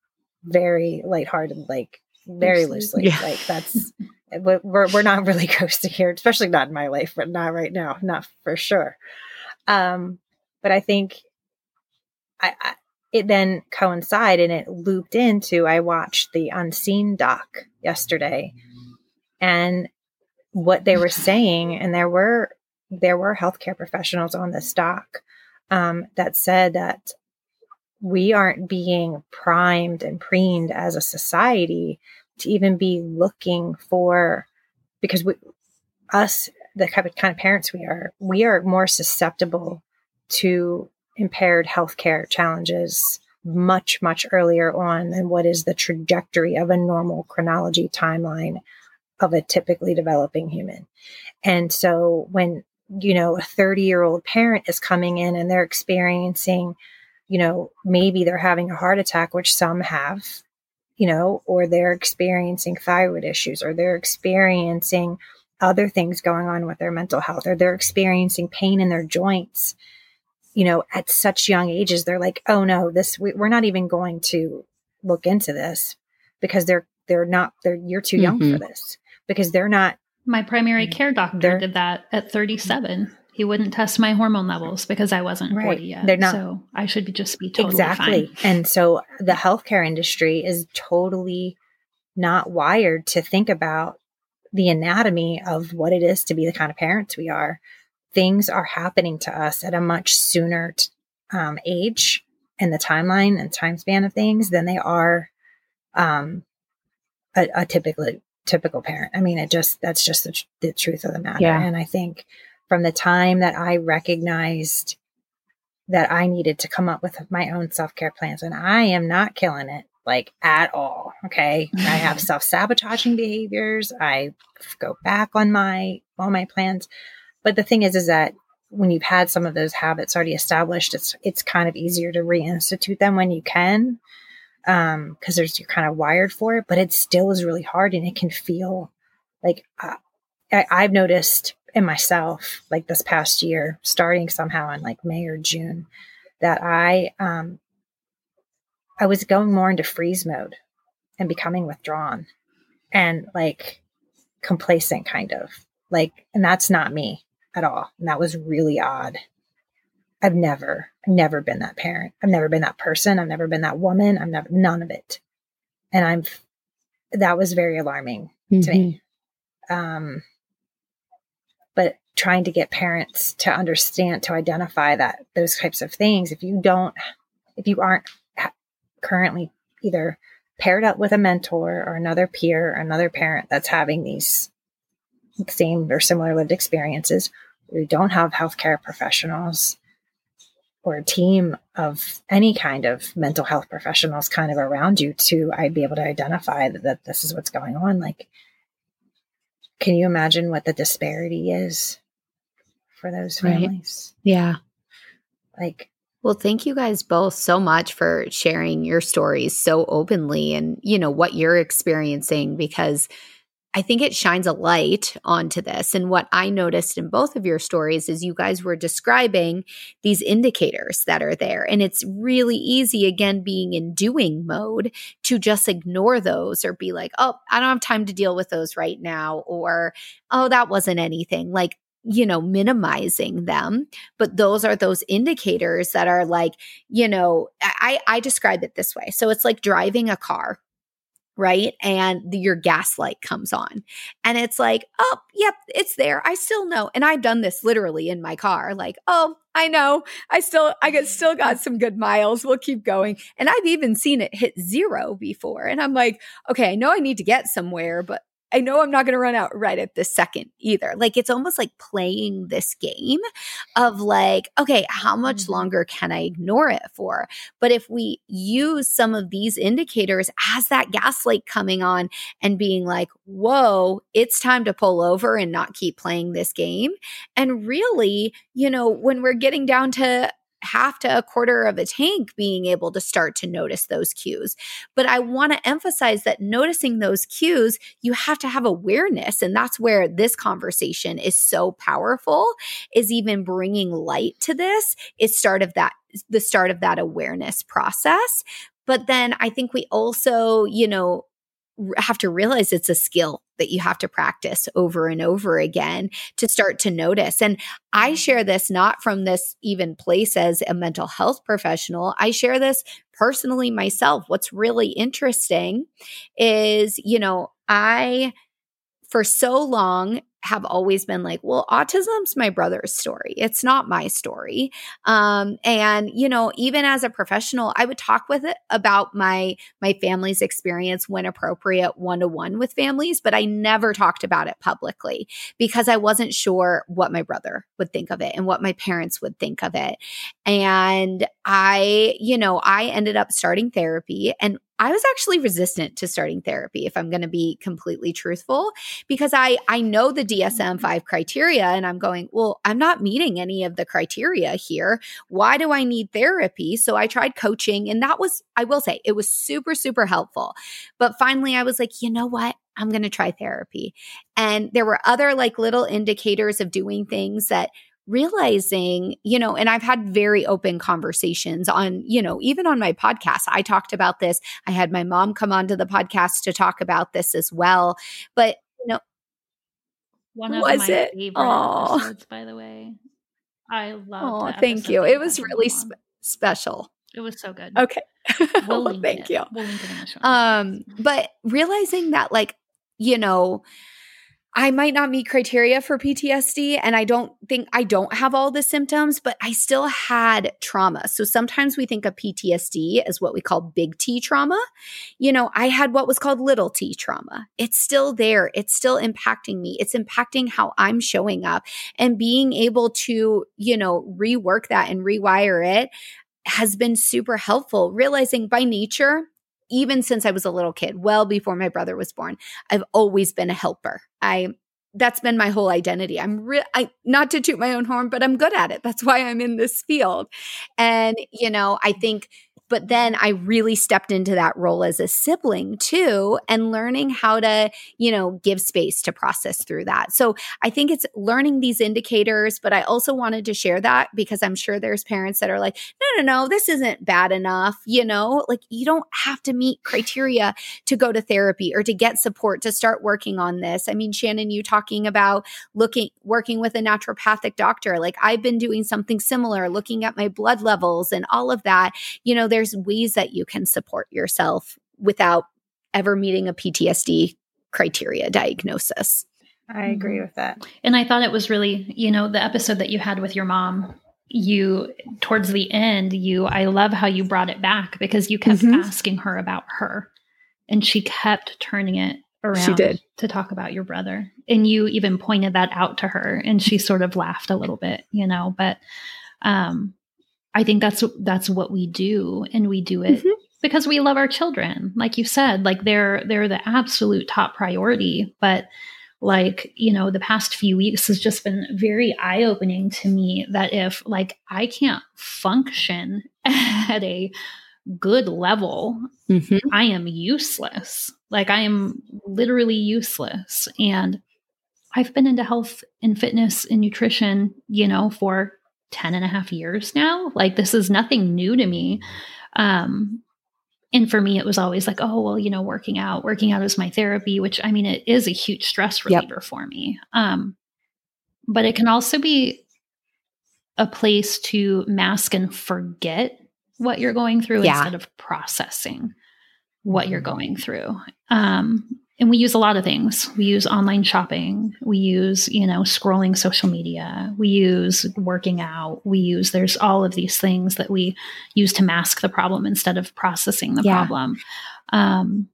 very lighthearted like very loosely yeah. like that's we're, we're not really coasting here, especially not in my life, but not right now, not for sure. Um, but I think I, I, it then coincided and it looped into I watched the Unseen doc yesterday, and what they were saying, and there were there were healthcare professionals on this doc um, that said that we aren't being primed and preened as a society to even be looking for because we us the kind of, parents we are we are more susceptible to impaired healthcare challenges much much earlier on than what is the trajectory of a normal chronology timeline of a typically developing human. And so when you know a 30 year old parent is coming in and they're experiencing you know maybe they're having a heart attack which some have you know or they're experiencing thyroid issues or they're experiencing other things going on with their mental health or they're experiencing pain in their joints you know at such young ages they're like oh no this we, are not even going to look into this because they're they're not they're you're too young mm-hmm. for this because they're not my primary care doctor did that at 37 he wouldn't test my hormone levels because I wasn't right. 40 yet. They're not, so I should be just be totally exactly. Fine. And so the healthcare industry is totally not wired to think about the anatomy of what it is to be the kind of parents we are, things are happening to us at a much sooner t- um, age in the timeline and time span of things than they are um, a, a typical typical parent. I mean, it just that's just the, the truth of the matter. Yeah. And I think from the time that I recognized that I needed to come up with my own self care plans, and I am not killing it like at all. Okay. I have self sabotaging behaviors. I go back on my, all my plans. But the thing is, is that when you've had some of those habits already established, it's, it's kind of easier to reinstitute them when you can. Um, cause there's, you're kind of wired for it, but it still is really hard and it can feel like, uh, I, I've noticed in myself, like this past year, starting somehow in like May or June, that I um, I was going more into freeze mode and becoming withdrawn and like complacent kind of. Like and that's not me at all. And that was really odd. I've never never been that parent. I've never been that person. I've never been that woman. I've never none of it. And i'm that was very alarming mm-hmm. to me. Mm-hmm. um trying to get parents to understand to identify that those types of things if you don't if you aren't currently either paired up with a mentor or another peer or another parent that's having these same or similar lived experiences, or you don't have healthcare professionals or a team of any kind of mental health professionals kind of around you to I'd be able to identify that, that this is what's going on. Like, can you imagine what the disparity is for those families? Right. Yeah. Like well, thank you guys both so much for sharing your stories so openly and, you know, what you're experiencing because I think it shines a light onto this. And what I noticed in both of your stories is you guys were describing these indicators that are there. And it's really easy, again, being in doing mode to just ignore those or be like, oh, I don't have time to deal with those right now. Or, oh, that wasn't anything. Like, you know, minimizing them. But those are those indicators that are like, you know, I, I describe it this way. So it's like driving a car right? And the, your gas light comes on. And it's like, oh, yep, it's there. I still know. And I've done this literally in my car, like, oh, I know. I still, I got still got some good miles. We'll keep going. And I've even seen it hit zero before. And I'm like, okay, I know I need to get somewhere, but I know I'm not going to run out right at this second either. Like it's almost like playing this game of like, okay, how much mm-hmm. longer can I ignore it for? But if we use some of these indicators as that gaslight coming on and being like, whoa, it's time to pull over and not keep playing this game. And really, you know, when we're getting down to half to a quarter of a tank being able to start to notice those cues. But I want to emphasize that noticing those cues, you have to have awareness. And that's where this conversation is so powerful, is even bringing light to this is start of that, the start of that awareness process. But then I think we also, you know, have to realize it's a skill that you have to practice over and over again to start to notice. And I share this not from this even place as a mental health professional. I share this personally myself. What's really interesting is, you know, I for so long have always been like, well, autism's my brother's story. It's not my story. Um, and you know, even as a professional, I would talk with it about my my family's experience when appropriate, one to one with families, but I never talked about it publicly because I wasn't sure what my brother would think of it and what my parents would think of it. And I, you know, I ended up starting therapy and I was actually resistant to starting therapy if I'm going to be completely truthful because I I know the DSM-5 mm-hmm. criteria and I'm going, well, I'm not meeting any of the criteria here. Why do I need therapy? So I tried coaching and that was I will say it was super super helpful. But finally I was like, you know what? I'm going to try therapy. And there were other like little indicators of doing things that realizing, you know, and I've had very open conversations on, you know, even on my podcast, I talked about this. I had my mom come onto the podcast to talk about this as well. But, you know, one of was my it? favorite Aww. episodes, by the way. I love. Oh, thank you. It was really spe- special. It was so good. Okay. We'll thank it. you. We'll um, but realizing that, like, you know, I might not meet criteria for PTSD and I don't think I don't have all the symptoms, but I still had trauma. So sometimes we think of PTSD as what we call big T trauma. You know, I had what was called little t trauma. It's still there. It's still impacting me. It's impacting how I'm showing up and being able to, you know, rework that and rewire it has been super helpful. Realizing by nature, even since I was a little kid, well before my brother was born, I've always been a helper. I that's been my whole identity. I'm re- I not to toot my own horn, but I'm good at it. That's why I'm in this field. And you know, I think but then I really stepped into that role as a sibling too and learning how to, you know, give space to process through that. So I think it's learning these indicators, but I also wanted to share that because I'm sure there's parents that are like, no, no, no, this isn't bad enough. You know, like you don't have to meet criteria to go to therapy or to get support to start working on this. I mean, Shannon, you talking about looking, working with a naturopathic doctor. Like I've been doing something similar, looking at my blood levels and all of that. You know, there's ways that you can support yourself without ever meeting a PTSD criteria diagnosis. I agree mm-hmm. with that. And I thought it was really, you know, the episode that you had with your mom, you towards the end, you I love how you brought it back because you kept mm-hmm. asking her about her and she kept turning it around she did. to talk about your brother. And you even pointed that out to her and she sort of laughed a little bit, you know, but um I think that's that's what we do, and we do it mm-hmm. because we love our children. Like you said, like they're they're the absolute top priority. But like you know, the past few weeks has just been very eye opening to me. That if like I can't function at a good level, mm-hmm. I am useless. Like I am literally useless, and I've been into health and fitness and nutrition, you know, for 10 and a half years now. Like this is nothing new to me. Um, and for me, it was always like, oh, well, you know, working out, working out is my therapy, which I mean, it is a huge stress reliever yep. for me. Um, but it can also be a place to mask and forget what you're going through yeah. instead of processing what you're mm-hmm. going through. Um, and we use a lot of things. We use online shopping. We use, you know, scrolling social media. We use working out. We use, there's all of these things that we use to mask the problem instead of processing the yeah. problem. Um,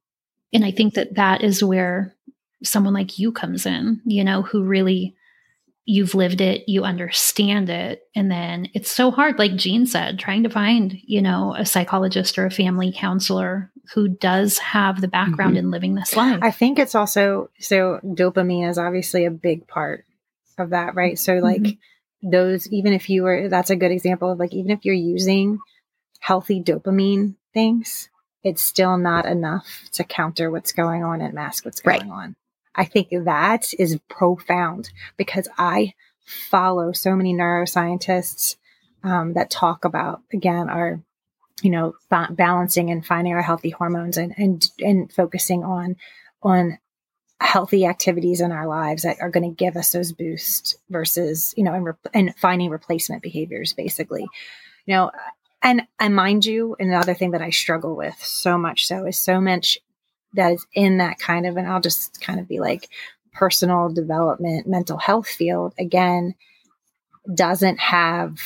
and I think that that is where someone like you comes in, you know, who really, you've lived it, you understand it. And then it's so hard, like Jean said, trying to find, you know, a psychologist or a family counselor who does have the background mm-hmm. in living this life. I think it's also so dopamine is obviously a big part of that, right? So like mm-hmm. those even if you were that's a good example of like even if you're using healthy dopamine things, it's still not enough to counter what's going on and mask what's going right. on. I think that is profound because I follow so many neuroscientists um, that talk about again our you know, ba- balancing and finding our healthy hormones and, and, and focusing on, on healthy activities in our lives that are going to give us those boosts versus, you know, and, re- and finding replacement behaviors basically, you know, and, and mind you, another thing that I struggle with so much so is so much that is in that kind of, and I'll just kind of be like personal development, mental health field, again, doesn't have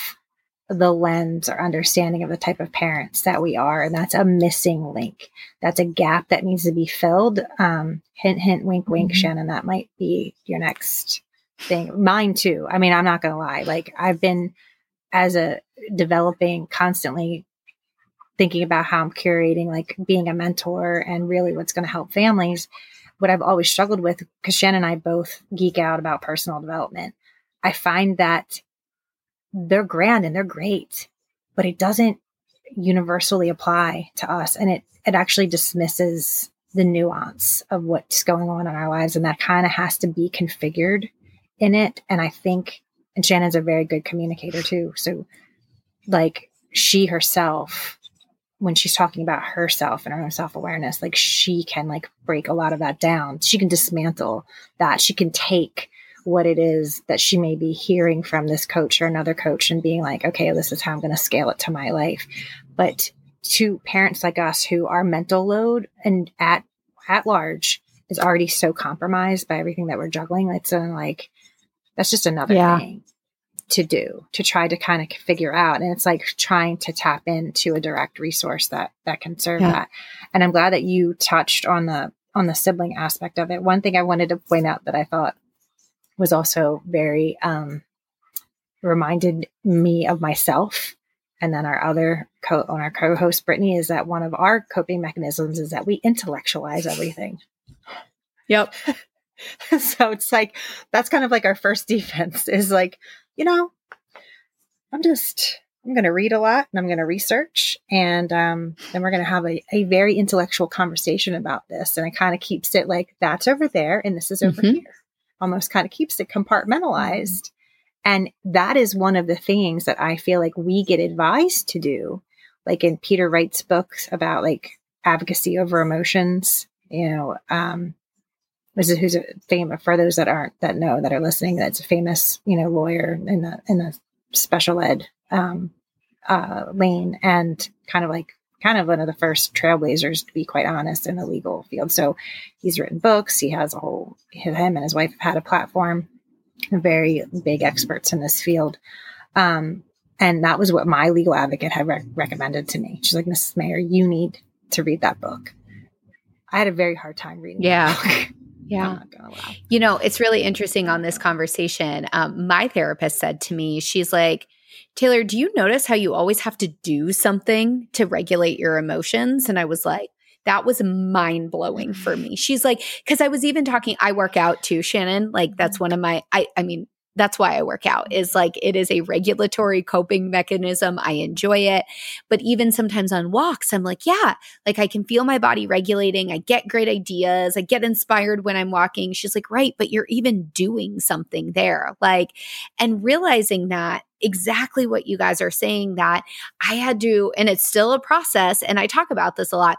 the lens or understanding of the type of parents that we are. And that's a missing link. That's a gap that needs to be filled. Um, hint, hint, wink, wink, mm-hmm. Shannon. That might be your next thing. Mine too. I mean, I'm not going to lie. Like, I've been as a developing constantly thinking about how I'm curating, like being a mentor and really what's going to help families. What I've always struggled with, because Shannon and I both geek out about personal development, I find that they're grand and they're great, but it doesn't universally apply to us. And it, it actually dismisses the nuance of what's going on in our lives. And that kind of has to be configured in it. And I think, and Shannon's a very good communicator too. So, like, she herself, when she's talking about herself and her own self awareness, like, she can like break a lot of that down. She can dismantle that. She can take what it is that she may be hearing from this coach or another coach and being like, okay, this is how I'm going to scale it to my life. But to parents like us who our mental load and at at large is already so compromised by everything that we're juggling, it's like that's just another yeah. thing to do to try to kind of figure out and it's like trying to tap into a direct resource that that can serve yeah. that and i'm glad that you touched on the on the sibling aspect of it one thing i wanted to point out that i thought was also very um, reminded me of myself. And then our other co on our co-host Brittany is that one of our coping mechanisms is that we intellectualize everything. Yep. so it's like that's kind of like our first defense is like, you know, I'm just I'm going to read a lot and I'm going to research and um, then we're going to have a, a very intellectual conversation about this. And it kind of keeps it like that's over there and this is over mm-hmm. here almost kind of keeps it compartmentalized. And that is one of the things that I feel like we get advised to do. Like in Peter Wright's books about like advocacy over emotions, you know, um, this is who's a famous for those that aren't that know that are listening. That's a famous, you know, lawyer in the in the special ed um, uh, lane, and kind of like kind of one of the first trailblazers, to be quite honest, in the legal field. So he's written books. He has a whole, him and his wife have had a platform, very big experts in this field. Um, and that was what my legal advocate had recommended to me. She's like, Mrs. Mayer, you need to read that book. I had a very hard time reading. Yeah. Yeah. You know, it's really interesting on this conversation. Um, my therapist said to me, she's like, Taylor, do you notice how you always have to do something to regulate your emotions? And I was like, that was mind blowing for me. She's like, because I was even talking, I work out too, Shannon. Like, that's mm-hmm. one of my, I, I mean, that's why I work out is like it is a regulatory coping mechanism. I enjoy it. But even sometimes on walks, I'm like, yeah, like I can feel my body regulating. I get great ideas. I get inspired when I'm walking. She's like, right, but you're even doing something there. Like, and realizing that exactly what you guys are saying that I had to, and it's still a process. And I talk about this a lot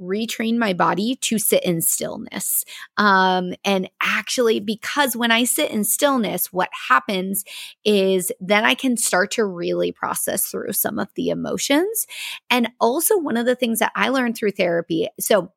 retrain my body to sit in stillness. Um, and actually, because when I sit in stillness, what happens is then I can start to really process through some of the emotions. And also, one of the things that I learned through therapy, so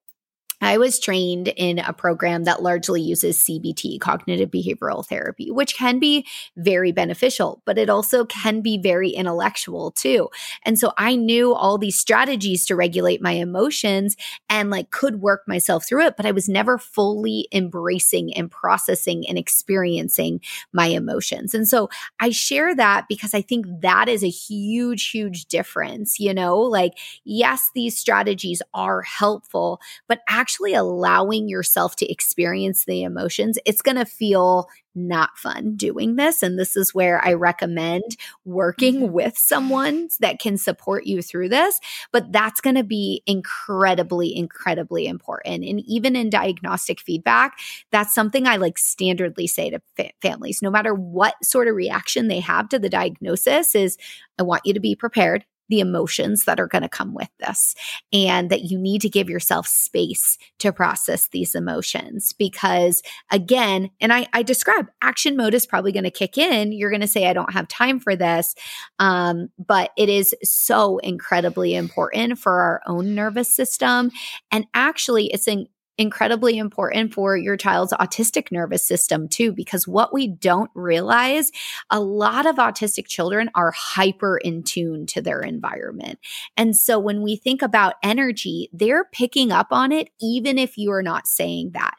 I was trained in a program that largely uses CBT, cognitive behavioral therapy, which can be very beneficial, but it also can be very intellectual too. And so I knew all these strategies to regulate my emotions and like could work myself through it, but I was never fully embracing and processing and experiencing my emotions. And so I share that because I think that is a huge, huge difference. You know, like, yes, these strategies are helpful, but actually, actually allowing yourself to experience the emotions, it's going to feel not fun doing this. And this is where I recommend working mm-hmm. with someone that can support you through this. But that's going to be incredibly, incredibly important. And even in diagnostic feedback, that's something I like standardly say to fa- families, no matter what sort of reaction they have to the diagnosis, is I want you to be prepared the emotions that are going to come with this and that you need to give yourself space to process these emotions because again and i, I describe action mode is probably going to kick in. You're going to say i don't have time for this um, but it is so incredibly important for our own nervous system and actually it's in, incredibly important for your child's autistic nervous system too because what we don't realize a lot of autistic children are hyper in tune to their environment. And so when we think about energy they're picking up on it even if you are not saying that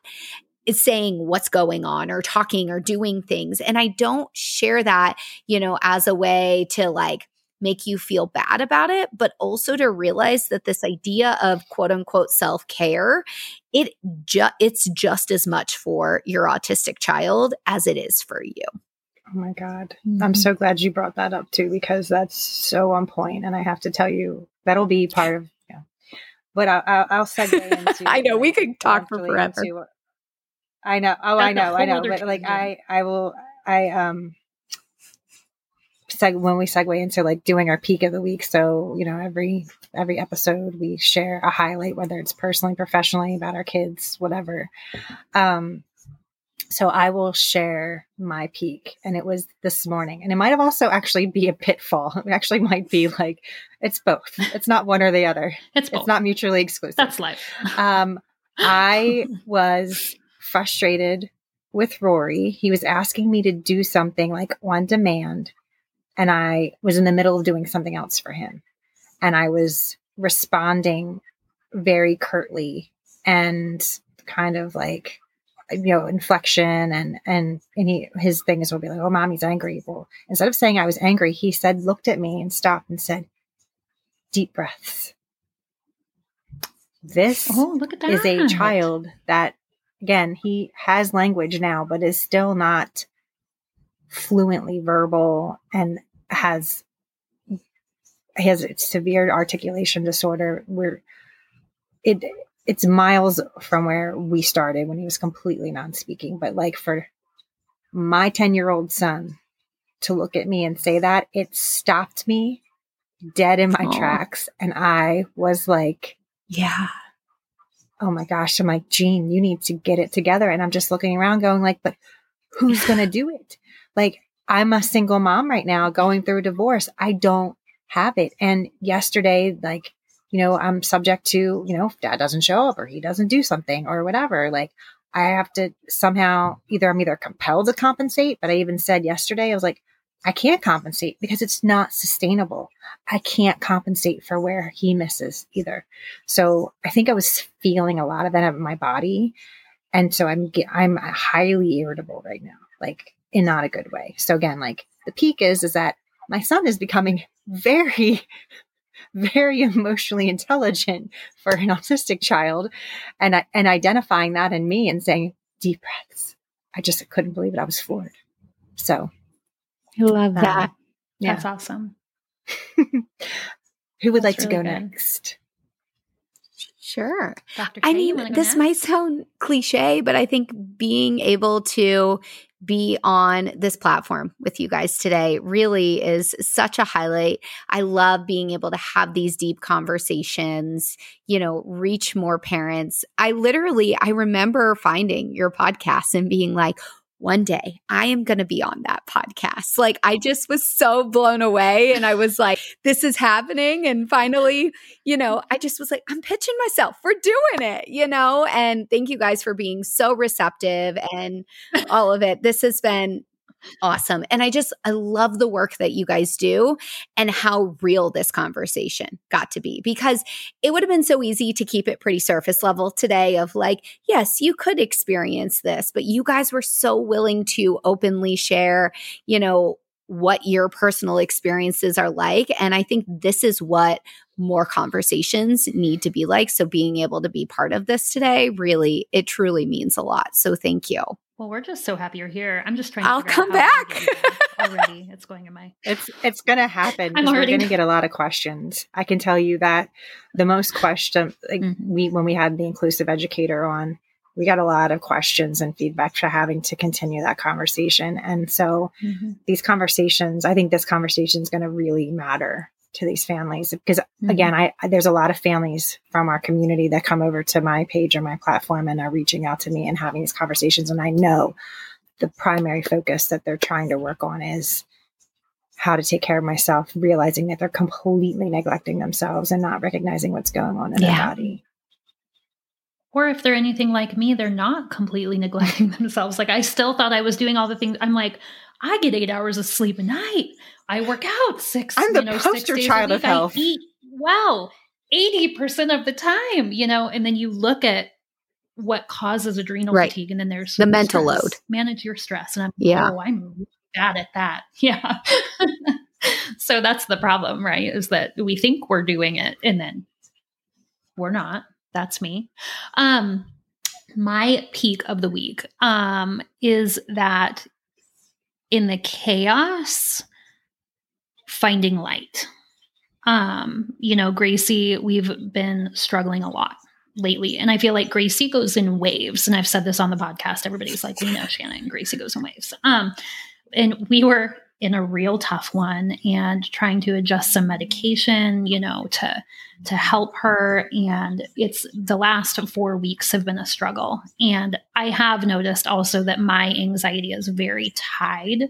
is saying what's going on or talking or doing things. And i don't share that you know as a way to like make you feel bad about it, but also to realize that this idea of quote unquote self care, it ju- it's just as much for your autistic child as it is for you. Oh my God. Mm-hmm. I'm so glad you brought that up too, because that's so on point. And I have to tell you, that'll be part of, yeah. But I'll, I'll, I'll segue into. I know we could talk for forever. Into, I know. Oh, that's I know. I know. But like, I, I will, I, um, seg- when we segue into like doing our peak of the week. So, you know, every every episode we share a highlight, whether it's personally, professionally, about our kids, whatever. Um, so I will share my peak, and it was this morning, and it might have also actually be a pitfall. It actually might be like it's both. It's not one or the other. It's both. It's not mutually exclusive. That's life. um, I was frustrated with Rory. He was asking me to do something like on demand and I was in the middle of doing something else for him. And I was responding very curtly and kind of like, you know, inflection and, and, and he, his things will be like, Oh, mommy's angry. Well, instead of saying I was angry, he said, looked at me and stopped and said, deep breaths. This oh, look at that. is a child that, again, he has language now, but is still not fluently verbal and has has severe articulation disorder. Where it it's miles from where we started when he was completely non-speaking but like for my 10 year old son to look at me and say that it stopped me dead in my Aww. tracks and i was like yeah. Oh my gosh i'm like Jean you need to get it together and i'm just looking around going like but who's gonna do it like I'm a single mom right now going through a divorce. I don't have it. And yesterday, like, you know, I'm subject to, you know, dad doesn't show up or he doesn't do something or whatever. Like, I have to somehow either I'm either compelled to compensate, but I even said yesterday, I was like, I can't compensate because it's not sustainable. I can't compensate for where he misses either. So I think I was feeling a lot of that in my body. And so I'm, I'm highly irritable right now. Like in not a good way. So again, like the peak is is that my son is becoming very very emotionally intelligent for an autistic child and and identifying that in me and saying deep breaths. I just couldn't believe it. I was floored. So I love that. yeah. That's awesome. Who would That's like to go good. next? Sure. I mean, this next? might sound cliche, but I think being able to be on this platform with you guys today really is such a highlight. I love being able to have these deep conversations, you know, reach more parents. I literally I remember finding your podcast and being like, one day I am going to be on that podcast. Like, I just was so blown away. And I was like, this is happening. And finally, you know, I just was like, I'm pitching myself for doing it, you know? And thank you guys for being so receptive and all of it. This has been awesome. And I just, I love the work that you guys do and how real this conversation got to be because it would have been so easy to keep it pretty surface level today of like, yes, you could experience this, but you guys were so willing to openly share, you know, what your personal experiences are like. And I think this is what more conversations need to be like. So being able to be part of this today really, it truly means a lot. So thank you. Well, we're just so happy you're here. I'm just trying. to I'll come back. already, it's going in my. It's it's going to happen. I'm already going to get a lot of questions. I can tell you that the most question like mm-hmm. we when we had the inclusive educator on, we got a lot of questions and feedback for having to continue that conversation. And so mm-hmm. these conversations, I think this conversation is going to really matter to these families because mm-hmm. again I, I, there's a lot of families from our community that come over to my page or my platform and are reaching out to me and having these conversations and i know the primary focus that they're trying to work on is how to take care of myself realizing that they're completely neglecting themselves and not recognizing what's going on in yeah. their body or if they're anything like me, they're not completely neglecting themselves. Like I still thought I was doing all the things. I'm like, I get eight hours of sleep a night. I work out six. I'm the you know, poster child of health. I eat wow, 80% of the time, you know, and then you look at what causes adrenal right. fatigue and then there's the mental stress. load. Manage your stress. And I'm yeah. oh, I'm bad at that. Yeah. so that's the problem, right? Is that we think we're doing it and then we're not. That's me. Um my peak of the week um is that in the chaos finding light um, you know, Gracie, we've been struggling a lot lately. And I feel like Gracie goes in waves. And I've said this on the podcast. Everybody's like, we know Shannon, Gracie goes in waves. Um, and we were in a real tough one and trying to adjust some medication, you know, to to help her. And it's the last four weeks have been a struggle. And I have noticed also that my anxiety is very tied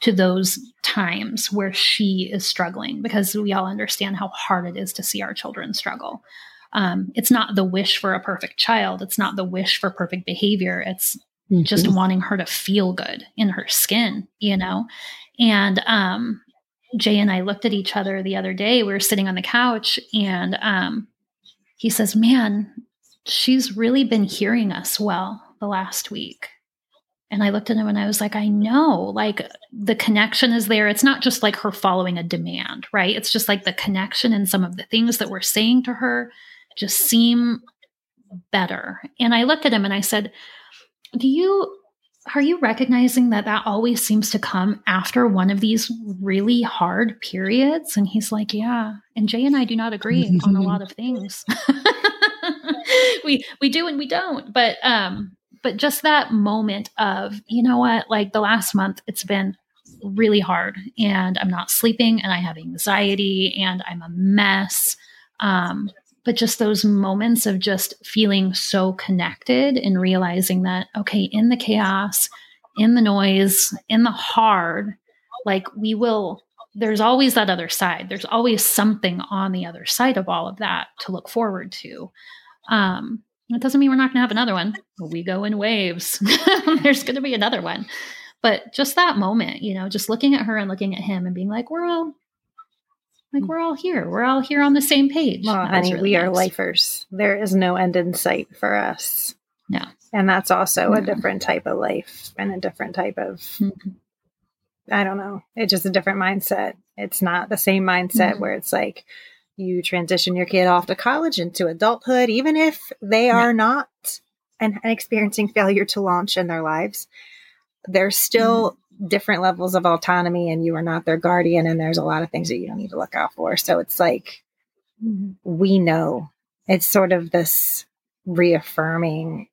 to those times where she is struggling because we all understand how hard it is to see our children struggle. Um, it's not the wish for a perfect child, it's not the wish for perfect behavior. It's mm-hmm. just wanting her to feel good in her skin, you know? And um, Jay and I looked at each other the other day. We were sitting on the couch, and um, he says, Man, she's really been hearing us well the last week. And I looked at him and I was like, I know, like the connection is there. It's not just like her following a demand, right? It's just like the connection and some of the things that we're saying to her just seem better. And I looked at him and I said, Do you, are you recognizing that that always seems to come after one of these really hard periods? And he's like, Yeah. And Jay and I do not agree on a lot of things. we, we do and we don't. But, um, but just that moment of, you know what, like the last month, it's been really hard and I'm not sleeping and I have anxiety and I'm a mess. Um, but just those moments of just feeling so connected and realizing that, okay, in the chaos, in the noise, in the hard, like we will, there's always that other side. There's always something on the other side of all of that to look forward to. Um, it doesn't mean we're not going to have another one. We go in waves. There's going to be another one. But just that moment, you know, just looking at her and looking at him and being like, we're all like we're all here. We're all here on the same page. Well, honey, really we nice. are lifers. There is no end in sight for us. No. And that's also no. a different type of life and a different type of mm-hmm. I don't know. It's just a different mindset. It's not the same mindset mm-hmm. where it's like you transition your kid off to college into adulthood, even if they are not and, and, experiencing failure to launch in their lives, They're still mm-hmm. Different levels of autonomy, and you are not their guardian. And there's a lot of things that you don't need to look out for. So it's like mm-hmm. we know it's sort of this reaffirming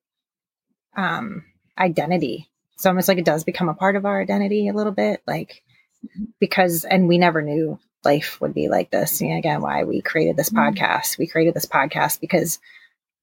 um, identity. It's almost like it does become a part of our identity a little bit, like mm-hmm. because, and we never knew life would be like this. And again, why we created this mm-hmm. podcast. We created this podcast because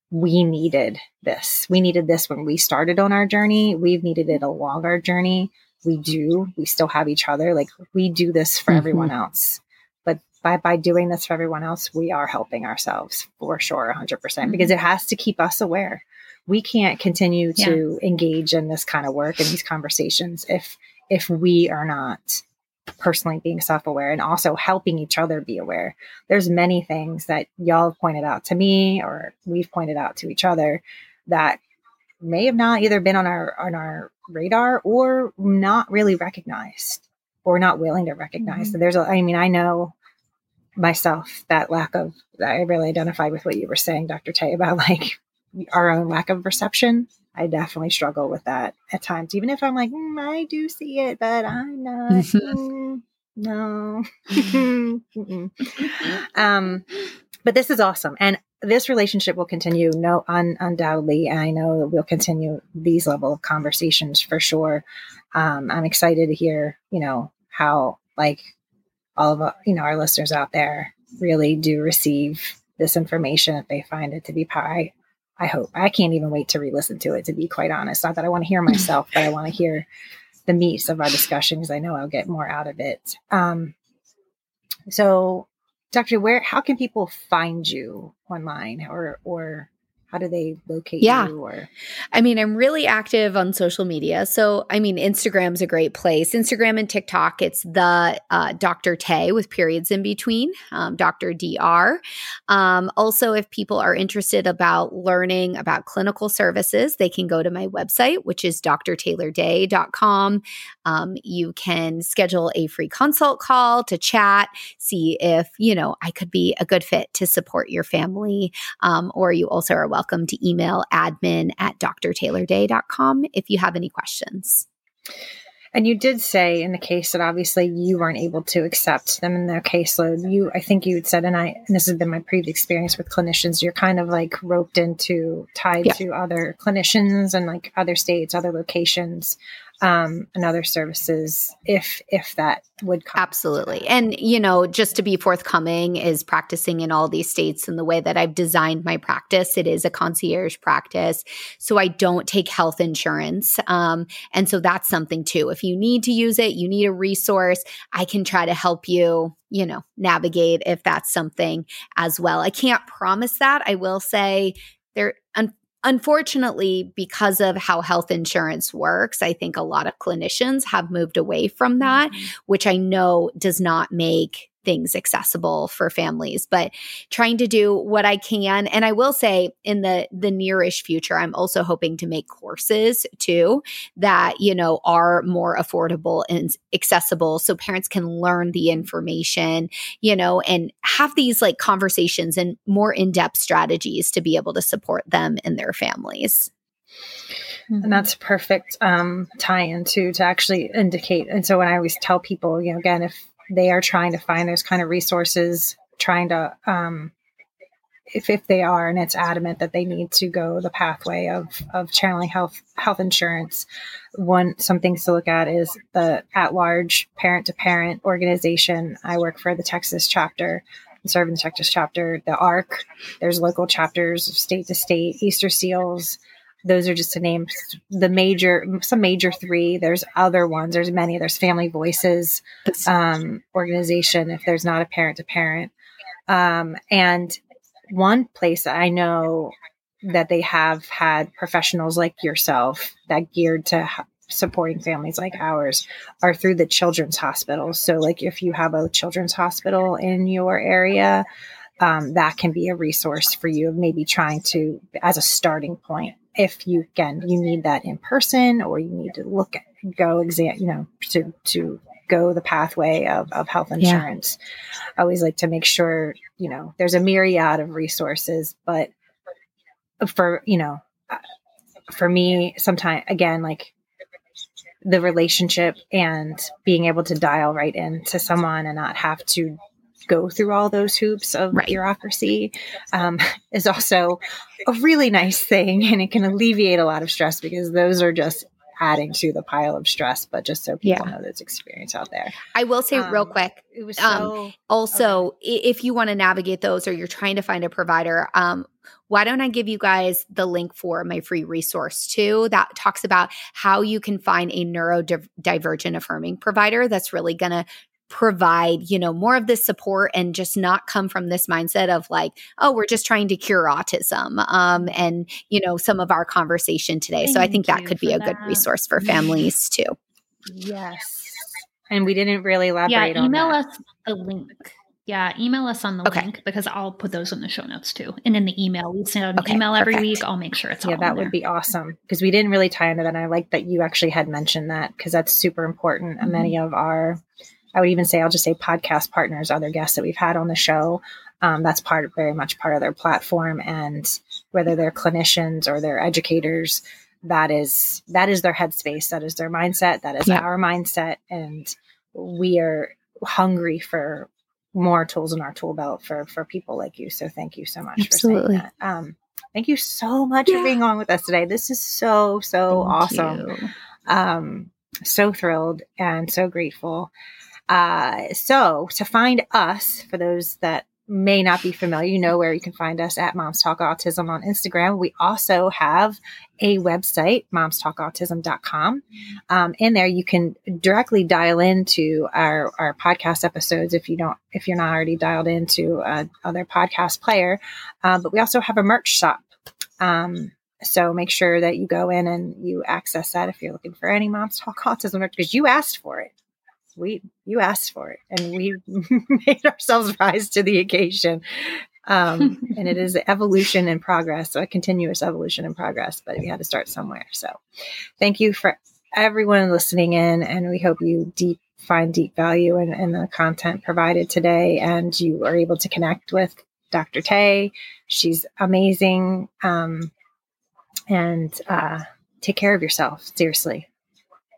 we needed this. We needed this when we started on our journey. We've needed it along our journey. We do. We still have each other. Like we do this for mm-hmm. everyone else. But by, by doing this for everyone else, we are helping ourselves for sure, 100%, percent mm hmm because it has to keep us aware. We can't continue to yeah. engage in this kind of work and these conversations if if we are not personally being self-aware and also helping each other be aware there's many things that y'all have pointed out to me or we've pointed out to each other that may have not either been on our on our radar or not really recognized or not willing to recognize mm-hmm. so there's a i mean i know myself that lack of i really identify with what you were saying dr tay about like our own lack of perception I definitely struggle with that at times, even if I'm like, mm, I do see it, but I'm not. mm, no. um, but this is awesome. And this relationship will continue, no, un- undoubtedly. I know that we'll continue these level of conversations for sure. Um, I'm excited to hear, you know, how like all of, you know, our listeners out there really do receive this information if they find it to be pie I hope. I can't even wait to re listen to it, to be quite honest. Not that I want to hear myself, but I want to hear the meats of our discussion because I know I'll get more out of it. Um, so, Doctor, where, how can people find you online or, or how do they locate yeah. you or I mean, I'm really active on social media. So, I mean, Instagram's a great place. Instagram and TikTok, it's the uh, Dr. Tay with periods in between, um, Dr. DR. Um, also, if people are interested about learning about clinical services, they can go to my website, which is drtaylorday.com. Um, you can schedule a free consult call to chat, see if, you know, I could be a good fit to support your family. Um, or you also are welcome to email admin at drtaylorday.com if you have any questions. And you did say in the case that obviously you weren't able to accept them in their caseload. You, I think you had said, and I, and this has been my previous experience with clinicians. You're kind of like roped into, tied yeah. to other clinicians and like other states, other locations um, and other services if if that would come. absolutely. And you know just to be forthcoming is practicing in all these states and the way that i've designed my practice. It is a concierge practice. So i don't take health insurance. Um, and so that's something too. If you need to use it you need a resource i can try to help you you know navigate if that's something as well. I can't promise that. I will say there Unfortunately, because of how health insurance works, I think a lot of clinicians have moved away from that, mm-hmm. which I know does not make things accessible for families but trying to do what i can. And i will say in the the nearish future i'm also hoping to make courses too that you know are more affordable and accessible so parents can learn the information you know and have these like conversations and more in-depth strategies to be able to support them and their families. And that's perfect um, tie-in to to actually indicate. And so when I always tell people, you know, again, if they are trying to find those kind of resources, trying to, um, if, if they are, and it's adamant that they need to go the pathway of, of channeling health, health insurance. One, some things to look at is the at large parent to parent organization. I work for the Texas chapter serving the Texas chapter, the ARC. There's local chapters, state to state, Easter Seals, those are just to name the major some major three. There's other ones. There's many. There's family voices um, organization if there's not a parent to parent. Um, and one place i know that they have had professionals like yourself that geared to supporting families like ours are through the children's hospitals. So like if you have a children's hospital in your area um, that can be a resource for you maybe trying to as a starting point if you again you need that in person or you need to look at go exam you know to to go the pathway of, of health insurance yeah. i always like to make sure you know there's a myriad of resources but for you know for me sometimes again like the relationship and being able to dial right into someone and not have to go through all those hoops of right. bureaucracy um, is also a really nice thing and it can alleviate a lot of stress because those are just adding to the pile of stress but just so people yeah. know there's experience out there i will say um, real quick it was um, so, um, also okay. if you want to navigate those or you're trying to find a provider um, why don't I give you guys the link for my free resource too that talks about how you can find a neurodivergent affirming provider that's really going to provide, you know, more of this support and just not come from this mindset of like, oh, we're just trying to cure autism. Um, and, you know, some of our conversation today. Thank so I think that could be a that. good resource for families too. Yes. And we didn't really elaborate yeah, email us the link. Yeah, email us on the okay. link because I'll put those in the show notes too. And in the email, we send out an okay, email every perfect. week. I'll make sure it's yeah. that would there. be awesome because we didn't really tie into that. And I like that you actually had mentioned that because that's super important. Mm-hmm. And many of our I would even say, I'll just say podcast partners, other guests that we've had on the show. Um, that's part very much part of their platform. And whether they're clinicians or they're educators, that is, that is their headspace. That is their mindset. That is yeah. our mindset. And we are hungry for more tools in our tool belt for, for people like you. So thank you so much Absolutely. for saying that. Um, thank you so much yeah. for being on with us today. This is so, so thank awesome. Um, so thrilled and so grateful. Uh, so to find us, for those that may not be familiar, you know where you can find us at Moms Talk Autism on Instagram. We also have a website, momstalkautism.com. Um, in there, you can directly dial into our, our podcast episodes if you don't, if you're not already dialed into uh, other podcast player. Uh, but we also have a merch shop Um, so make sure that you go in and you access that if you're looking for any Moms Talk Autism because you asked for it. We you asked for it, and we made ourselves rise to the occasion. Um, and it is evolution and progress, so a continuous evolution and progress. But we had to start somewhere. So, thank you for everyone listening in, and we hope you deep find deep value in, in the content provided today, and you are able to connect with Dr. Tay. She's amazing. Um, and uh, take care of yourself. Seriously,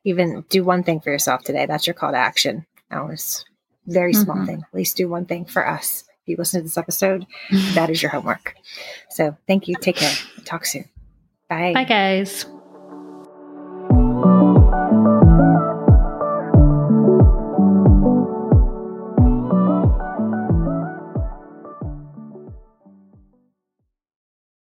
even do one thing for yourself today. That's your call to action. That was very small mm-hmm. thing. At least do one thing for us. If you listen to this episode, that is your homework. So thank you. Take care. Talk soon. Bye. Bye, guys.